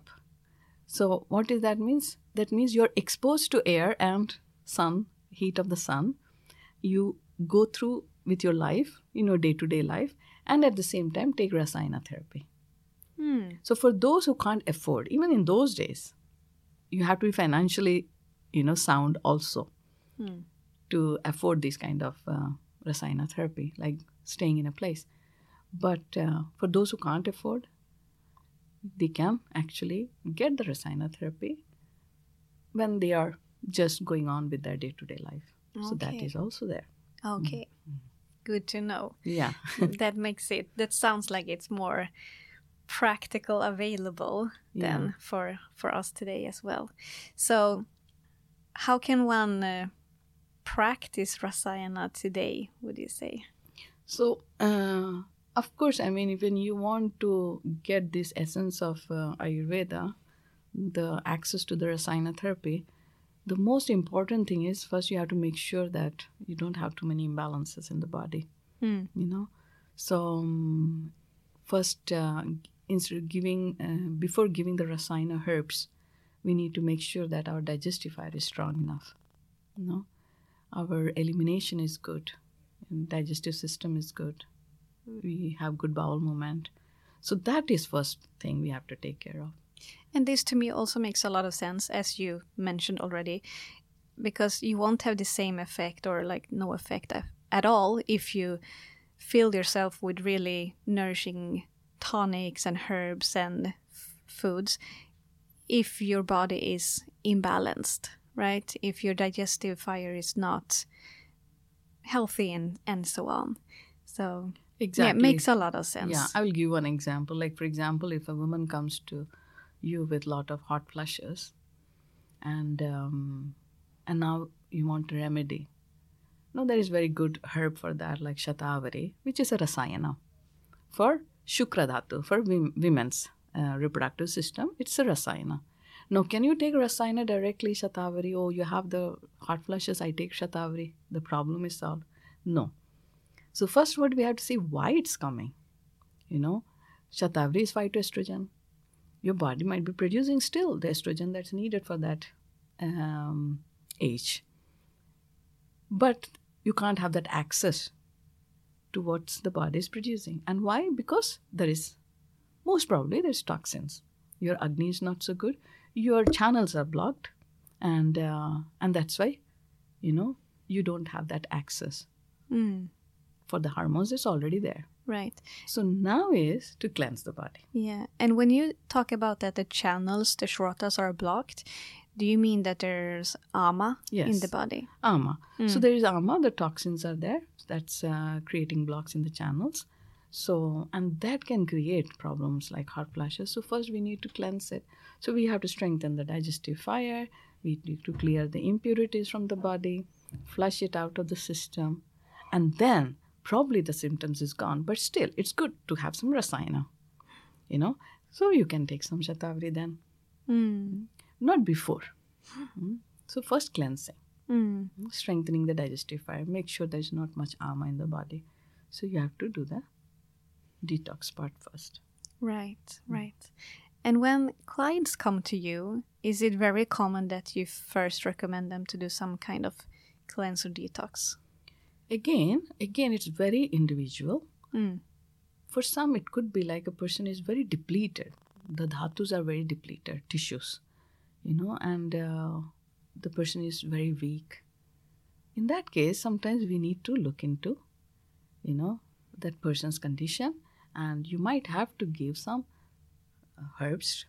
A: So what does that means? That means you're exposed to air and sun, heat of the sun. You go through with your life, you know, day to day life, and at the same time take rasayana therapy.
B: Hmm.
A: So for those who can't afford, even in those days, you have to be financially, you know, sound also
B: Hmm.
A: to afford this kind of uh, rasayana therapy, like staying in a place. But uh, for those who can't afford, they can actually get the rasayana therapy when they are just going on with their day-to-day life. So that is also there.
B: Okay. Good to know.
A: Yeah.
B: that makes it that sounds like it's more practical available than
A: Yeah.
B: for for us today as well. So how can one uh, practice rasayana today, would you say?
A: So, uh, of course, I mean, when you want to get this essence of uh, Ayurveda, the access to the Rasayana therapy, the most important thing is first you have to make sure that you don't have too many imbalances in the body,
B: Hmm.
A: you know. So, um, first, uh, instead of giving, uh, before giving the Rasayana herbs, we need to make sure that our digestive fire is strong enough, you know. Our elimination is good, and digestive system is good. We have good bowel movement. So that is first thing we have to take care of.
B: And this to me also makes a lot of sense, as you mentioned already, because you won't have the same effect or like no effect at all if you fill yourself with really nourishing tonics and herbs and f- foods if your body is imbalanced, right? If your digestive fire is not healthy and, and so on. So, exactly. yeah, it makes a lot of sense.
A: Yeah, I will give one example. Like for example, if a woman comes to you with lot of hot flushes, and um, and now you want remedy. No, there is very good herb for that, like shatavari, which is a rasayana for shukra dhatu for women's uh, reproductive system. It's a rasayana. Now, can you take rasayana directly, shatavari? Oh, you have the hot flushes. I take shatavari. The problem is solved. No. So first, what we have to see why it's coming. You know, shatavari is phytoestrogen. Your body might be producing still the estrogen that's needed for that um, age. But you can't have that access to what the body is producing. And why? Because there is, most probably, there's toxins. Your Agni is not so good. Your channels are blocked. And, uh, and that's why, you know, you don't have that access.
B: Mm.
A: For the hormones, it's already there.
B: Right.
A: So now is to cleanse the body.
B: Yeah. And when you talk about that the channels, the shrotas are blocked, do you mean that there's ama
A: yes.
B: in the body?
A: Ama.
B: Mm.
A: So there is ama, the toxins are there. That's uh, creating blocks in the channels. So, and that can create problems like heart flashes. So, first we need to cleanse it. So, we have to strengthen the digestive fire, we need to clear the impurities from the body, flush it out of the system, and then probably the symptoms is gone. But still, it's good to have some rasayana, you know. So, you can take some shatavari then.
B: Mm.
A: Not before. Mm. So, first cleansing.
B: Mm.
A: Strengthening the digestive fire. Make sure there's not much ama in the body. So you have to do the detox part first.
B: Right, right. And when clients come to you, is it very common that you first recommend them to do some kind of cleanse or detox?
A: Again, again, it's very individual.
B: Mm.
A: For some, it could be like a person is very depleted. The dhatus are very depleted, tissues, you know, and uh, the person is very weak. In that case, sometimes we need to look into, you know, that person's condition, and you might have to give some uh, herbs,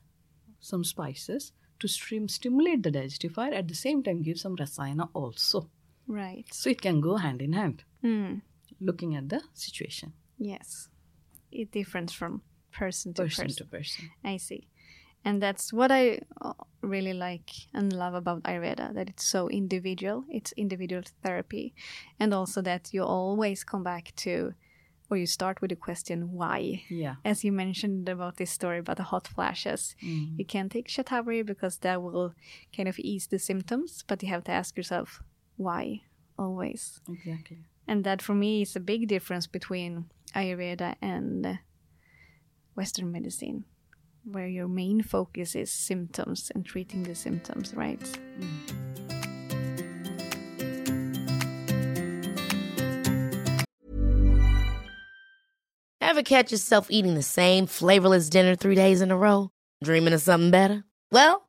A: some spices to stream, stimulate the digestive fire. At the same time, give some rasayana also.
B: Right.
A: So it can go hand in hand.
B: Mm.
A: Looking at the situation.
B: Yes, it differs from person to
A: person,
B: person.
A: to person.
B: I see. And that's what I uh, really like and love about Ayurveda that it's so individual, it's individual therapy, and also that you always come back to, or you start with the question why.
A: Yeah.
B: As you mentioned about this story about the hot flashes,
A: Mm.
B: you can take Shatavari because that will kind of ease the symptoms, but you have to ask yourself why always.
A: Exactly.
B: And that for me is a big difference between Ayurveda and uh, Western medicine, where your main focus is symptoms and treating the symptoms, right?
D: Ever catch yourself eating the same flavorless dinner three days in a row? Dreaming of something better? Well,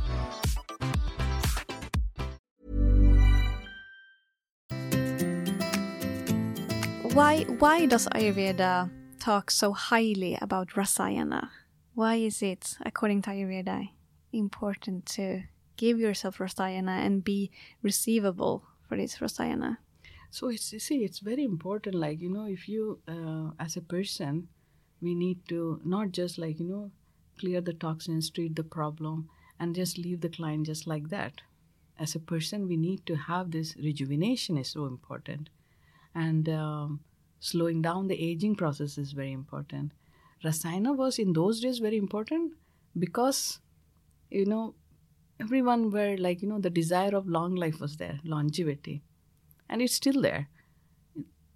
B: Why why does Ayurveda talk so highly about rasayana? Why is it, according to Ayurveda, important to give yourself rasayana and be receivable for this rasayana?
A: So it's you see, it's very important. Like you know, if you uh, as a person, we need to not just like you know, clear the toxins, treat the problem, and just leave the client just like that. As a person, we need to have this rejuvenation is so important, and um, slowing down the aging process is very important. Rasayana was in those days very important because, you know, everyone were like you know the desire of long life was there, longevity and it's still there.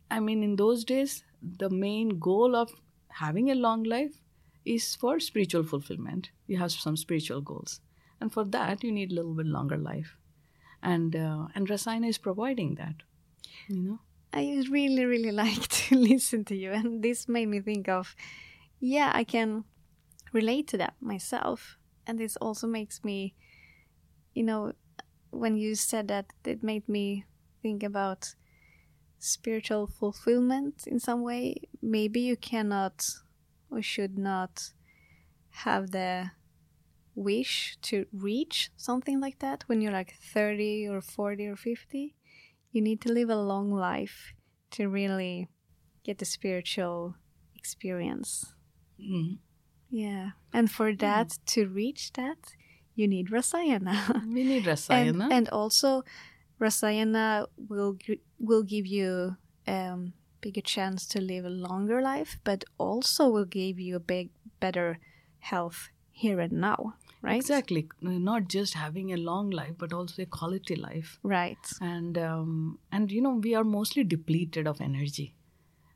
A: I mean, in those days, the main goal of having a long life is for spiritual fulfillment. You have some spiritual goals, and for that, you need a little bit longer life, and uh, and Rasayana is providing that. You know,
B: I really, really like to listen to you, and this made me think of, yeah, I can relate to that myself, and this also makes me, you know, when you said that, it made me think about spiritual fulfillment in some way, maybe you cannot or should not have the wish to reach something like that when you're like 30 or 40 or 50. You need to live a long life to really get the spiritual experience.
A: Mm.
B: Yeah. And for that to reach that, you need Rasayana.
A: We need
B: and,
A: Rasayana.
B: and also Rasayana will will give you um bigger chance to live a longer life, but also will give you a big better health here and now, right?
A: Exactly. Not just having a long life, but also a quality life.
B: Right.
A: and um, and you know we are mostly depleted of energy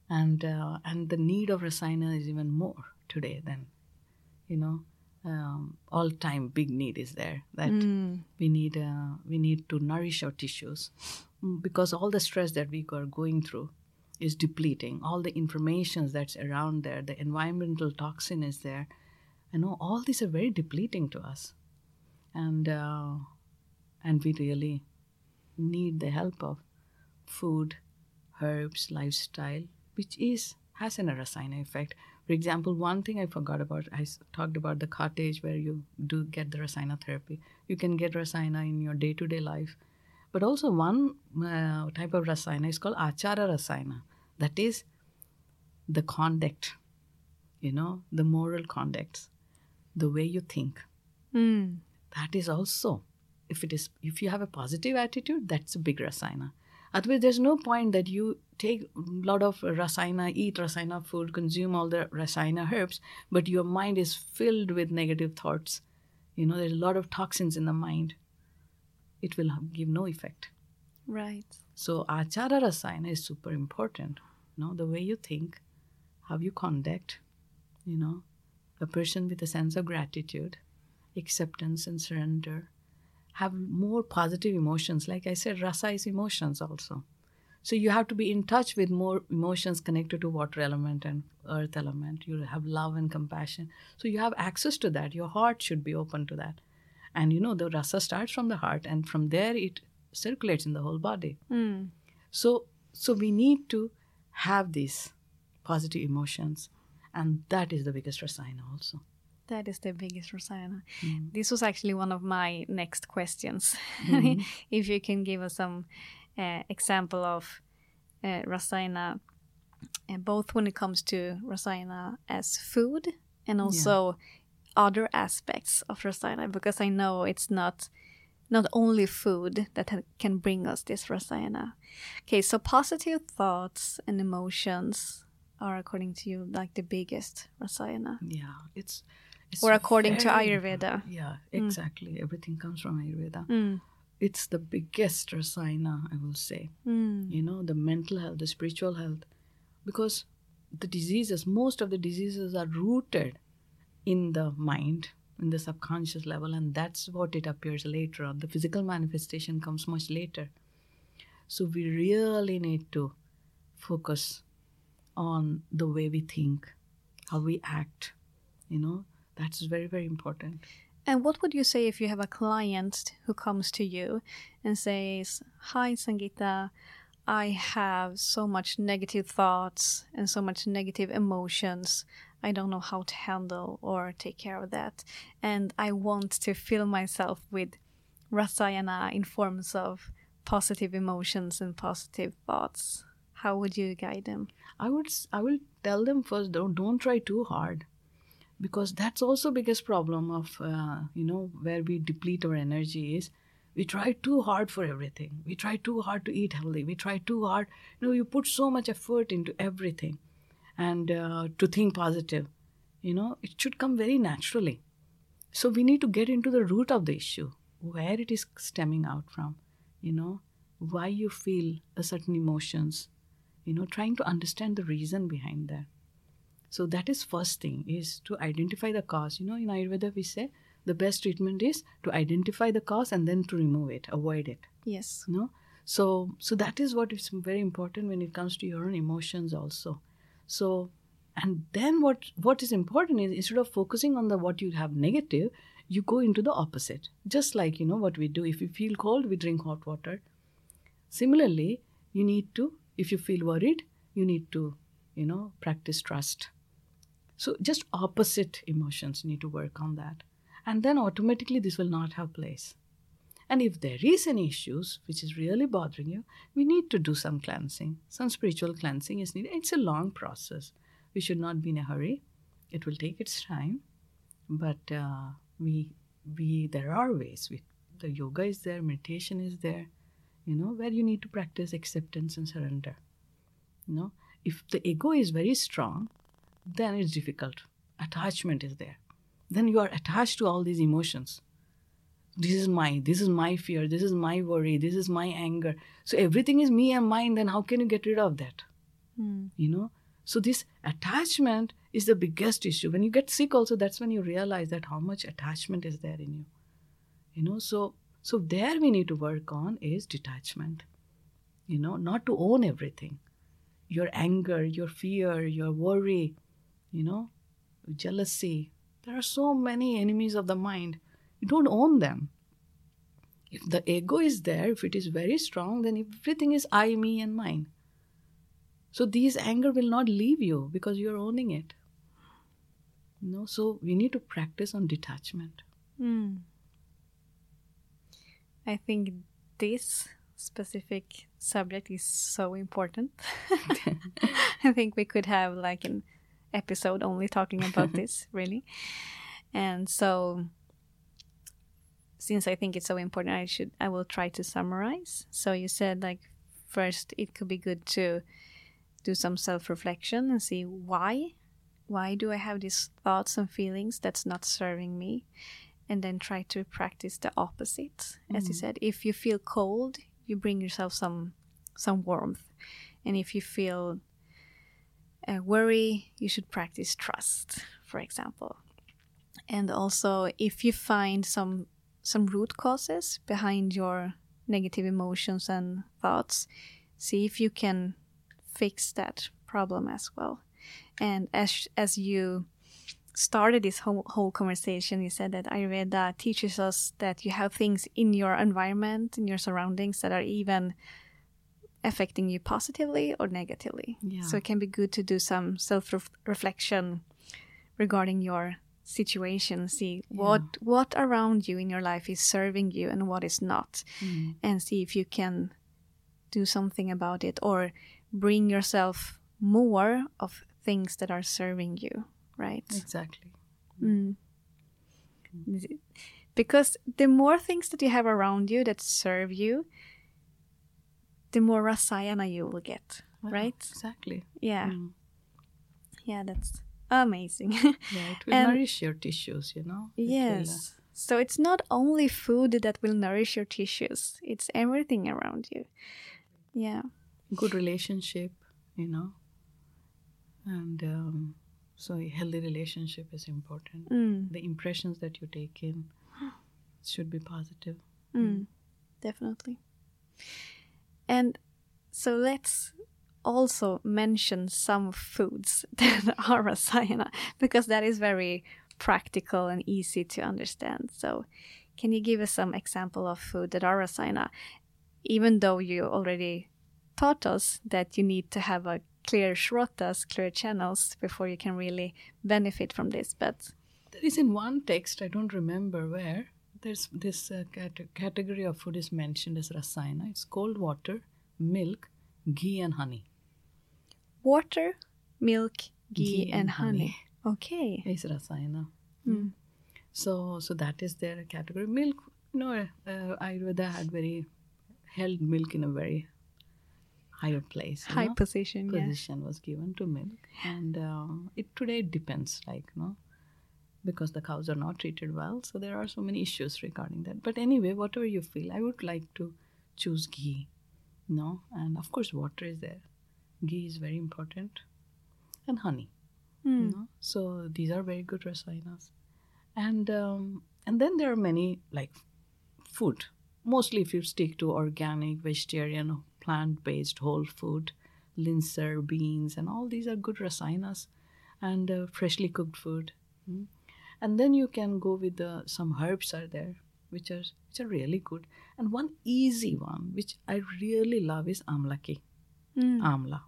A: and uh, and the need of rasayana is even more today than you know um, all time big need is there that
B: Mm.
A: we need uh, we need to nourish our tissues Mm, because all the stress that we are going through is depleting all the informations that's around there the environmental toxin is there you know all these are very depleting to us. And uh, and we really need the help of food herbs lifestyle which is has an rasayana effect. For example one thing i forgot about i talked about the cottage where you do get the rasayana therapy. You can get rasayana in your day-to-day life. But also one uh, type of rasayana is called achara rasayana that is the conduct you know the moral conducts the way you think
B: Mm.
A: that is also if it is if you have a positive attitude that's a big rasayana otherwise there's no point that you take a lot of rasayana eat rasayana food consume all the rasayana herbs but your mind is filled with negative thoughts you know there's a lot of toxins in the mind it will give no effect
B: Right.
A: so achara rasayana is super important. You know, the way you think, how you conduct, you know, a person with a sense of gratitude, acceptance and surrender, have more positive emotions. Like I said, rasa is emotions also. So you have to be in touch with more emotions connected to water element and earth element. You have love and compassion. So you have access to that. Your heart should be open to that. And you know, the rasa starts from the heart and from there it circulates in the whole body.
B: Mm.
A: So so we need to have these positive emotions. And that is the biggest rasayana also.
B: That is the biggest Rasayana.
A: Mm.
B: This was actually one of my next questions.
A: Mhm.
B: if you can give us some uh, example of uh, Rasayana, uh, both when it comes to Rasayana as food and also other aspects of Rasayana, because I know it's not not only food that ha- can bring us this Rasayana. Okay, so positive thoughts and emotions are, according to you, like the biggest Rasayana.
A: Yeah, it's, it's
B: Or according to Ayurveda.
A: Yeah, exactly. Everything comes from Ayurveda.
B: Mm.
A: It's the biggest rasayana, I will say.
B: Mm.
A: You know, the mental health, the spiritual health. Because the diseases, most of the diseases are rooted in the mind, in the subconscious level, and that's what it appears later on. The physical manifestation comes much later. So we really need to focus on the way we think, how we act. You know, that's very, very important.
B: And what would you say if you have a client who comes to you and says, Hi, Sangeeta, I have so much negative thoughts and so much negative emotions. I don't know how to handle or take care of that. And I want to fill myself with rasayana in forms of positive emotions and positive thoughts. How would you guide them?
A: I would I will tell them first don't don't try too hard. Because that's also biggest problem of uh, you know where we deplete our energy is we try too hard for everything. We try too hard to eat healthy. We try too hard you know you put so much effort into everything. And uh, to think positive you know it should come very naturally. So we need to get into the root of the issue where it is stemming out from you know why you feel a certain emotions you know trying to understand the reason behind that. So that is first thing is to identify the cause. You know in ayurveda we say the best treatment is to identify the cause and then to remove it avoid it.
B: Yes.
A: you know? So so that is what is very important when it comes to your own emotions also. So and then what what is important is instead of focusing on the what you have negative you go into the opposite. Just like you know what we do if you feel cold we drink hot water. Similarly you need to if you feel worried you need to you know practice trust. So just opposite emotions need to work on that. And then automatically this will not have place. And if there is any issues which is really bothering you we need to do some cleansing. Some spiritual cleansing is needed. It's a long process. We should not be in a hurry. It will take its time. But uh, we we there are ways. We, the yoga is there meditation is there you know where you need to practice acceptance and surrender. You know if the ego is very strong then it's difficult. Attachment is there. Then you are attached to all these emotions. This is my this is my fear this is my worry this is my anger. So everything is me and mine then how can you get rid of that?
B: Mm.
A: you know? So this attachment is the biggest issue. When you get sick also that's when you realize that how much attachment is there in you. You know? So so there we need to work on is detachment you know not to own everything. Your anger your fear your worry you know jealousy. There are so many enemies of the mind. You don't own them. If the ego is there if it is very strong then everything is i me and mine. So these anger will not leave you because you're owning it. You know so we need to practice on detachment.
B: Mm. I think this specific subject is so important. I think we could have like an episode only talking about this, really. And so since I think it's so important, I should I will try to summarize. So you said like first it could be good to do some self-reflection and see why why do I have these thoughts and feelings that's not serving me? And then try to practice the opposite. As you said if you feel cold you bring yourself some some warmth. And if you feel uh, worry you should practice trust for example. And also if you find some some root causes behind your negative emotions and thoughts see if you can fix that problem as well. And as as you started this whole, whole conversation, you said that Ayurveda teaches us that you have things in your environment, in your surroundings, that are even affecting you positively or negatively.
A: Yeah.
B: So it can be good to do some self reflection regarding your situation. See what what around you in your life is serving you and what is not, mm. and see if you can do something about it or bring yourself more of things that are serving you. Right.
A: exactly
B: Mm. Because the more things that you have around you that serve you, the more rasayana you will get,
A: Wow,
B: right?
A: exactly
B: Yeah.
A: Mm.
B: Yeah, that's amazing.
A: yeah it will
B: And-
A: nourish your tissues you know It will, uh,
B: yes. So it's not only food that will nourish your tissues, it's everything around you. Yeah.
A: good relationship you know and um, so a healthy relationship is important
B: Mm.
A: the impressions that you take in should be positive
B: Mm, definitely. And so let's also mention some foods that are rasayana because that is very practical and easy to understand. So, can you give us some example of food that are rasayana, even though you already taught us that you need to have a clear shrotas, clear channels before you can really benefit from this, but
A: there is in one text i don't remember where there's this uh, cate- category of food is mentioned as rasayana it's cold water milk ghee and honey
B: water, milk, ghee,
A: Ghee
B: and,
A: and
B: honey.
A: honey.
B: Okay.
A: is rasayana
B: Mm.
A: so so that is their category milk you know uh, ayurveda had very held milk in a very higher place you
B: High
A: know?
B: position, yeah.
A: position was given to milk. And uh, it today depends like no? Because the cows are not treated well so there are so many issues regarding that. But anyway whatever you feel i would like to choose ghee no? And of course water is there. Ghee is very important. And honey you
B: Mm.
A: know so these are very good rasayanas and um, and then there are many like food. Mostly if you stick to organic vegetarian plant-based whole food linser beans and all these are good rasayanas and uh, freshly cooked food Mm. and then you can go with the some herbs are there which are which are really good and one easy one which i really love is amlaki amla.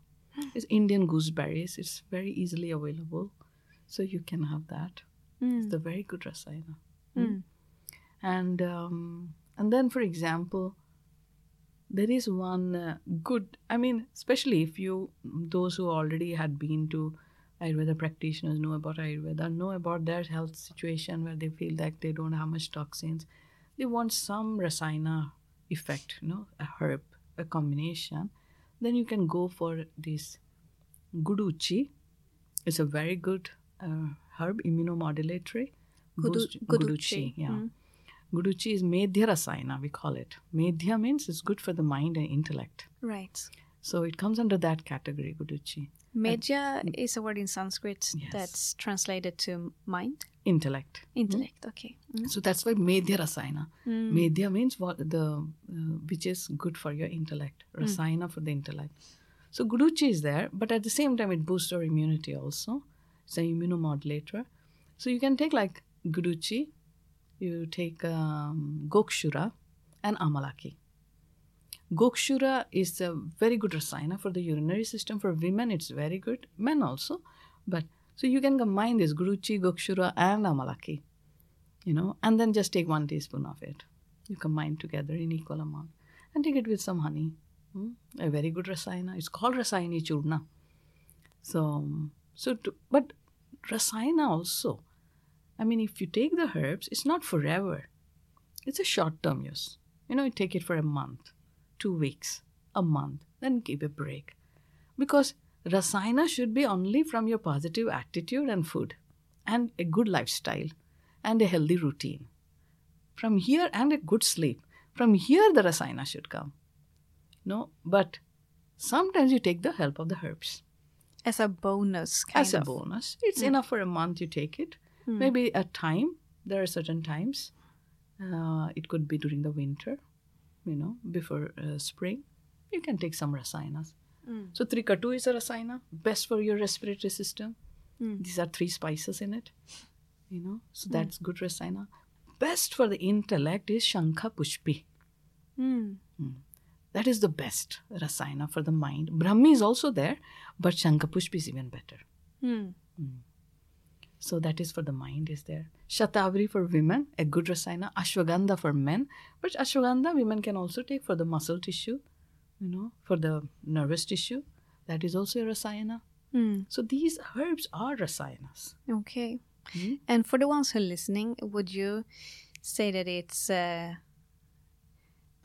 A: It's Indian gooseberries. It's very easily available, so you can have that. It's the very good rasayana. Mm. And um, and then, for example, there is one uh, good. I mean, especially if you those who already had been to Ayurveda practitioners know about Ayurveda, know about their health situation where they feel like they don't have much toxins. They want some rasayana effect, you know, a herb, a combination. Then you can go for this guduchi. It's a very good uh, herb, immunomodulatory.
B: Gudu- guduchi.
A: yeah.
B: Mm.
A: Guduchi is Medhya Rasayana, we call it. Medhya means it's good for the mind and intellect.
B: Right.
A: So it comes under that category, Guduchi.
B: Medhya is a word in Sanskrit
A: Yes.
B: that's translated to mind,
A: Intellect.
B: intellect. Okay. Mm.
A: So that's why Medhya Rasayana. Medhya means what the uh, which is good for your intellect. Rasayana for the intellect. So Guduchi is there, but at the same time it boosts your immunity also. It's an immunomodulator. So you can take like Guduchi, you take um, Gokshura and Amalaki. Gokshura is a very good rasayana for the urinary system. For women, it's very good. Men also. But so you can combine this Guduchi, Gokshura, and Amalaki, you know, and then just take one teaspoon of it. You combine together in equal amount and take it with some honey. Hmm? A very good rasayana. It's called rasayana churna. So, so to, but rasayana also. I mean, if you take the herbs, it's not forever. It's a short term use. You know, you take it for a month, two weeks, a month, then give a break. Because rasayana should be only from your positive attitude and food, and a good lifestyle, and a healthy routine. From here, and a good sleep. From here, the rasayana should come. No, but sometimes you take the help of the herbs
B: As a bonus,
A: as a bonus. It's hmm. enough for a month you take it. Maybe at time, there are certain times. Uh, it could be during the winter, you know, before uh, spring. You can take some rasayanas. So trikatu is a rasayana, best for your respiratory system. These are three spices in it, you know, so that's good rasayana. Best for the intellect is shankha pushpi.
B: Mm.
A: That is the best rasayana for the mind. Brahmi is also there, but shankha pushpi is even better.
B: Mm.
A: So that is for the mind is there. Shatavari for women, a good rasayana. Ashwagandha for men, but ashwagandha women can also take for the muscle tissue, you know, for the nervous tissue. That is also a rasayana.
B: Mm.
A: So these herbs are rasayanas.
B: Okay.
A: Mhm.
B: And for the ones who are listening, would you say that it's uh,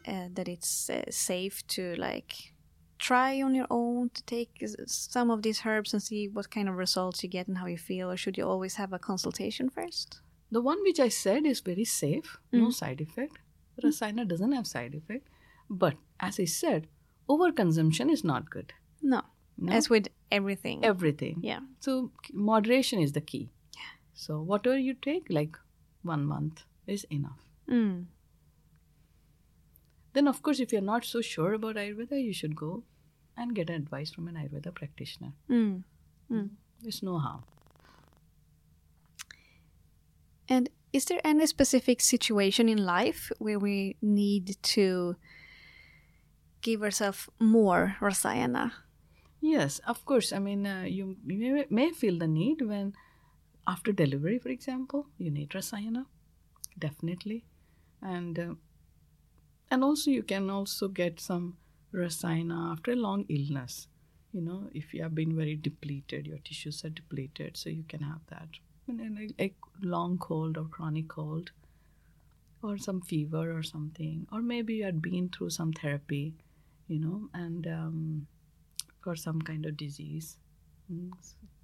B: uh, that it's uh, safe to like try on your own to take some of these herbs and see what kind of results you get and how you feel, or should you always have a consultation first?
A: The one which I said is very safe, no side effect. Rasayana doesn't have side effect, but as I said, overconsumption is not good.
B: No,
A: No?
B: as with everything.
A: Everything.
B: yeah.
A: So moderation is the key. Yeah. So whatever you take, like one month is enough.
B: Mm.
A: Then of course, if you're not so sure about Ayurveda, you should go and get advice from an Ayurveda practitioner.
B: Mm.
A: There's no harm.
B: And is there any specific situation in life where we need to give ourselves more rasayana?
A: Yes, of course. I mean, uh, you, you may, may feel the need when, after delivery, for example, you need rasayana, definitely, and uh, and also you can also get some rasayana after a long illness. You know, if you have been very depleted, your tissues are depleted, so you can have that. And then a, a long cold or chronic cold, or some fever or something, or maybe you had been through some therapy, you know, and um, or some kind of disease. Mm,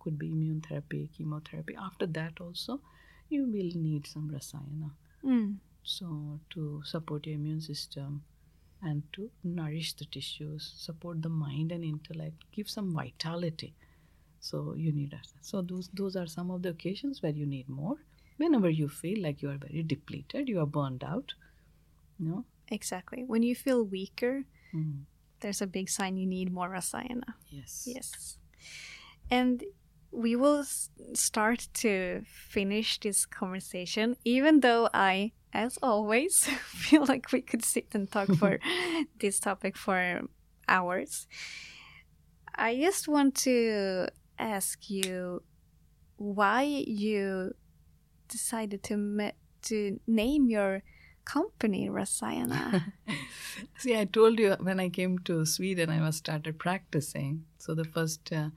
A: Could be immune therapy, chemotherapy. After that, also, you will need some rasayana.
B: Mm.
A: So, to support your immune system and to nourish the tissues, support the mind and intellect, give some vitality. So, you need that. So, those, those are some of the occasions where you need more. Whenever you feel like you are very depleted, you are burned out, you know.
B: Exactly. When you feel weaker,
A: Mm.
B: there's a big sign you need more rasayana.
A: Yes.
B: Yes. And we will start to finish this conversation, even though I, as always, feel like we could sit and talk for this topic for hours. I just want to ask you why you decided to to name your company Rasayana.
A: See, I told you when I came to Sweden, I was started practicing. So the first, uh,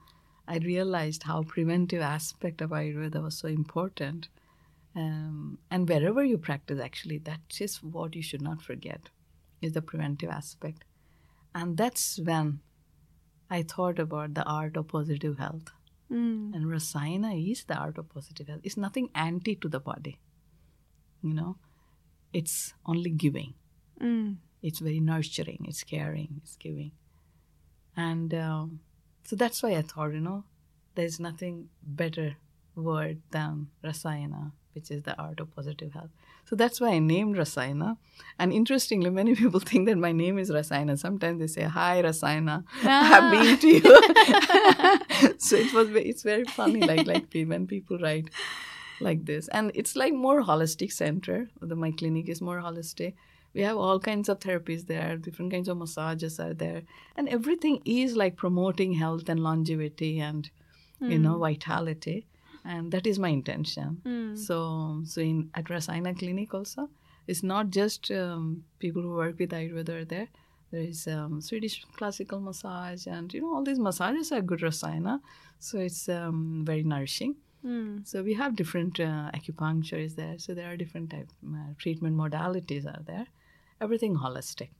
A: I realized how preventive aspect of Ayurveda was so important. Um, and wherever you practice, actually, that's just what you should not forget is the preventive aspect. And that's when I thought about the art of positive health.
B: Mm.
A: And Rasayana is the art of positive health. It's nothing anti to the body. You know, it's only giving.
B: Mm.
A: It's very nurturing, it's caring, it's giving. And um, so that's why I thought, you know, there's nothing better word than Rasayana, which is the art of positive health. So that's why I named Rasayana. And interestingly, many people think that my name is Rasayana. Sometimes they say, Hi, Rasayana. I have been to you. so it was it's very funny, like like when people write like this. And it's like more holistic center. The, my clinic is more holistic. We have all kinds of therapies there, different kinds of massages are there. And everything is like promoting health and longevity and you know, hmm. vitality. And that is my intention. So, so in at Rasayana Clinic also, it's not just um, people who work with Ayurveda are there. There is um, Swedish classical massage, and you know all these massages are good Rasayana, so it's um, very nourishing.
B: Mm.
A: So we have different uh, acupuncture is there. So there are different type uh, treatment modalities are there. Everything holistic.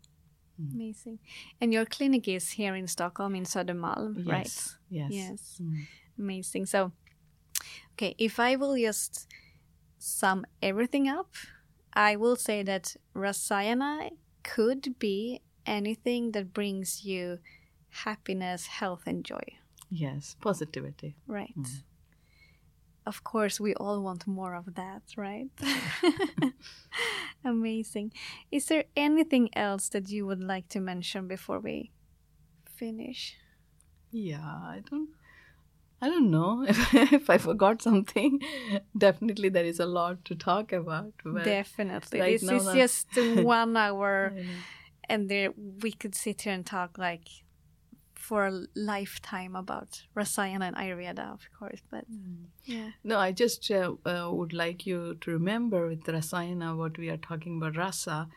B: Amazing. And your clinic is here in Stockholm in Södermalm, right?
A: Yes. Yes.
B: Yes.
A: Mm.
B: Amazing. So, okay, if I will just sum everything up, I will say that Rasayana could be anything that brings you happiness, health, and joy.
A: Yes. Positivity.
B: Right. Mm. Of course, we all want more of that, right? Amazing. Is there anything else that you would like to mention before we finish?
A: Yeah. I don't. I don't know if, if I forgot something. Definitely, there is a lot to talk about.
B: Definitely.
A: right
B: this is
A: that-
B: just one hour, and there we could sit here and talk like for a lifetime about Rasayana and Ayurveda, of course. But yeah,
A: No, I just uh, uh, would like you to remember with Rasayana what we are talking about rasa,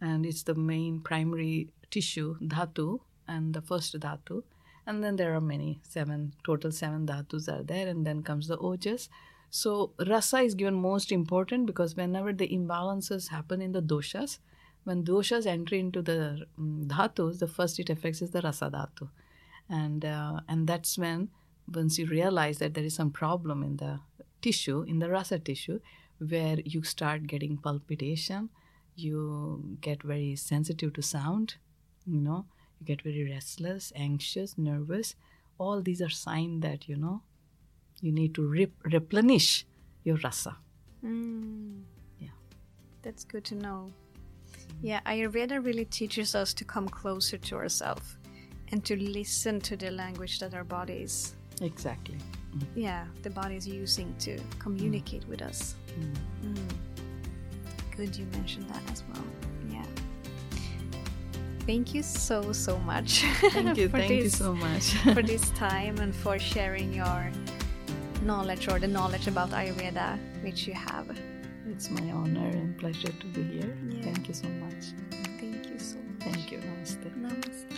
A: and it's the main primary tissue, dhatu, and the first dhatu. And then there are many, seven, total seven dhatus are there, and then comes the ojas. So rasa is given most important because whenever the imbalances happen in the doshas, when doshas enter into the mm, dhatus, the first it affects is the rasa dhatu. And, uh, and that's when once you realize that there is some problem in the tissue, in the rasa tissue, where you start getting palpitation, you get very sensitive to sound, you know, you get very restless, anxious, nervous. All these are signs that, you know, you need to rep- replenish your rasa.
B: mm,
A: Yeah.
B: that's good to know. Yeah, Ayurveda really teaches us to come closer to ourselves and to listen to the language that our bodies,
A: Exactly.
B: yeah, the body is using to communicate with us. Mm. Good you mentioned that as well. Thank you so so much.
A: Thank you.
B: for
A: Thank you
B: this-
A: so much.
B: for this time and for sharing your knowledge or the knowledge about Ayurveda which you have.
A: it's my honor and pleasure to be here.
B: Yeah.
A: Thank you so much.
B: Thank you so much.
A: Thank you. Namaste.
B: Namaste.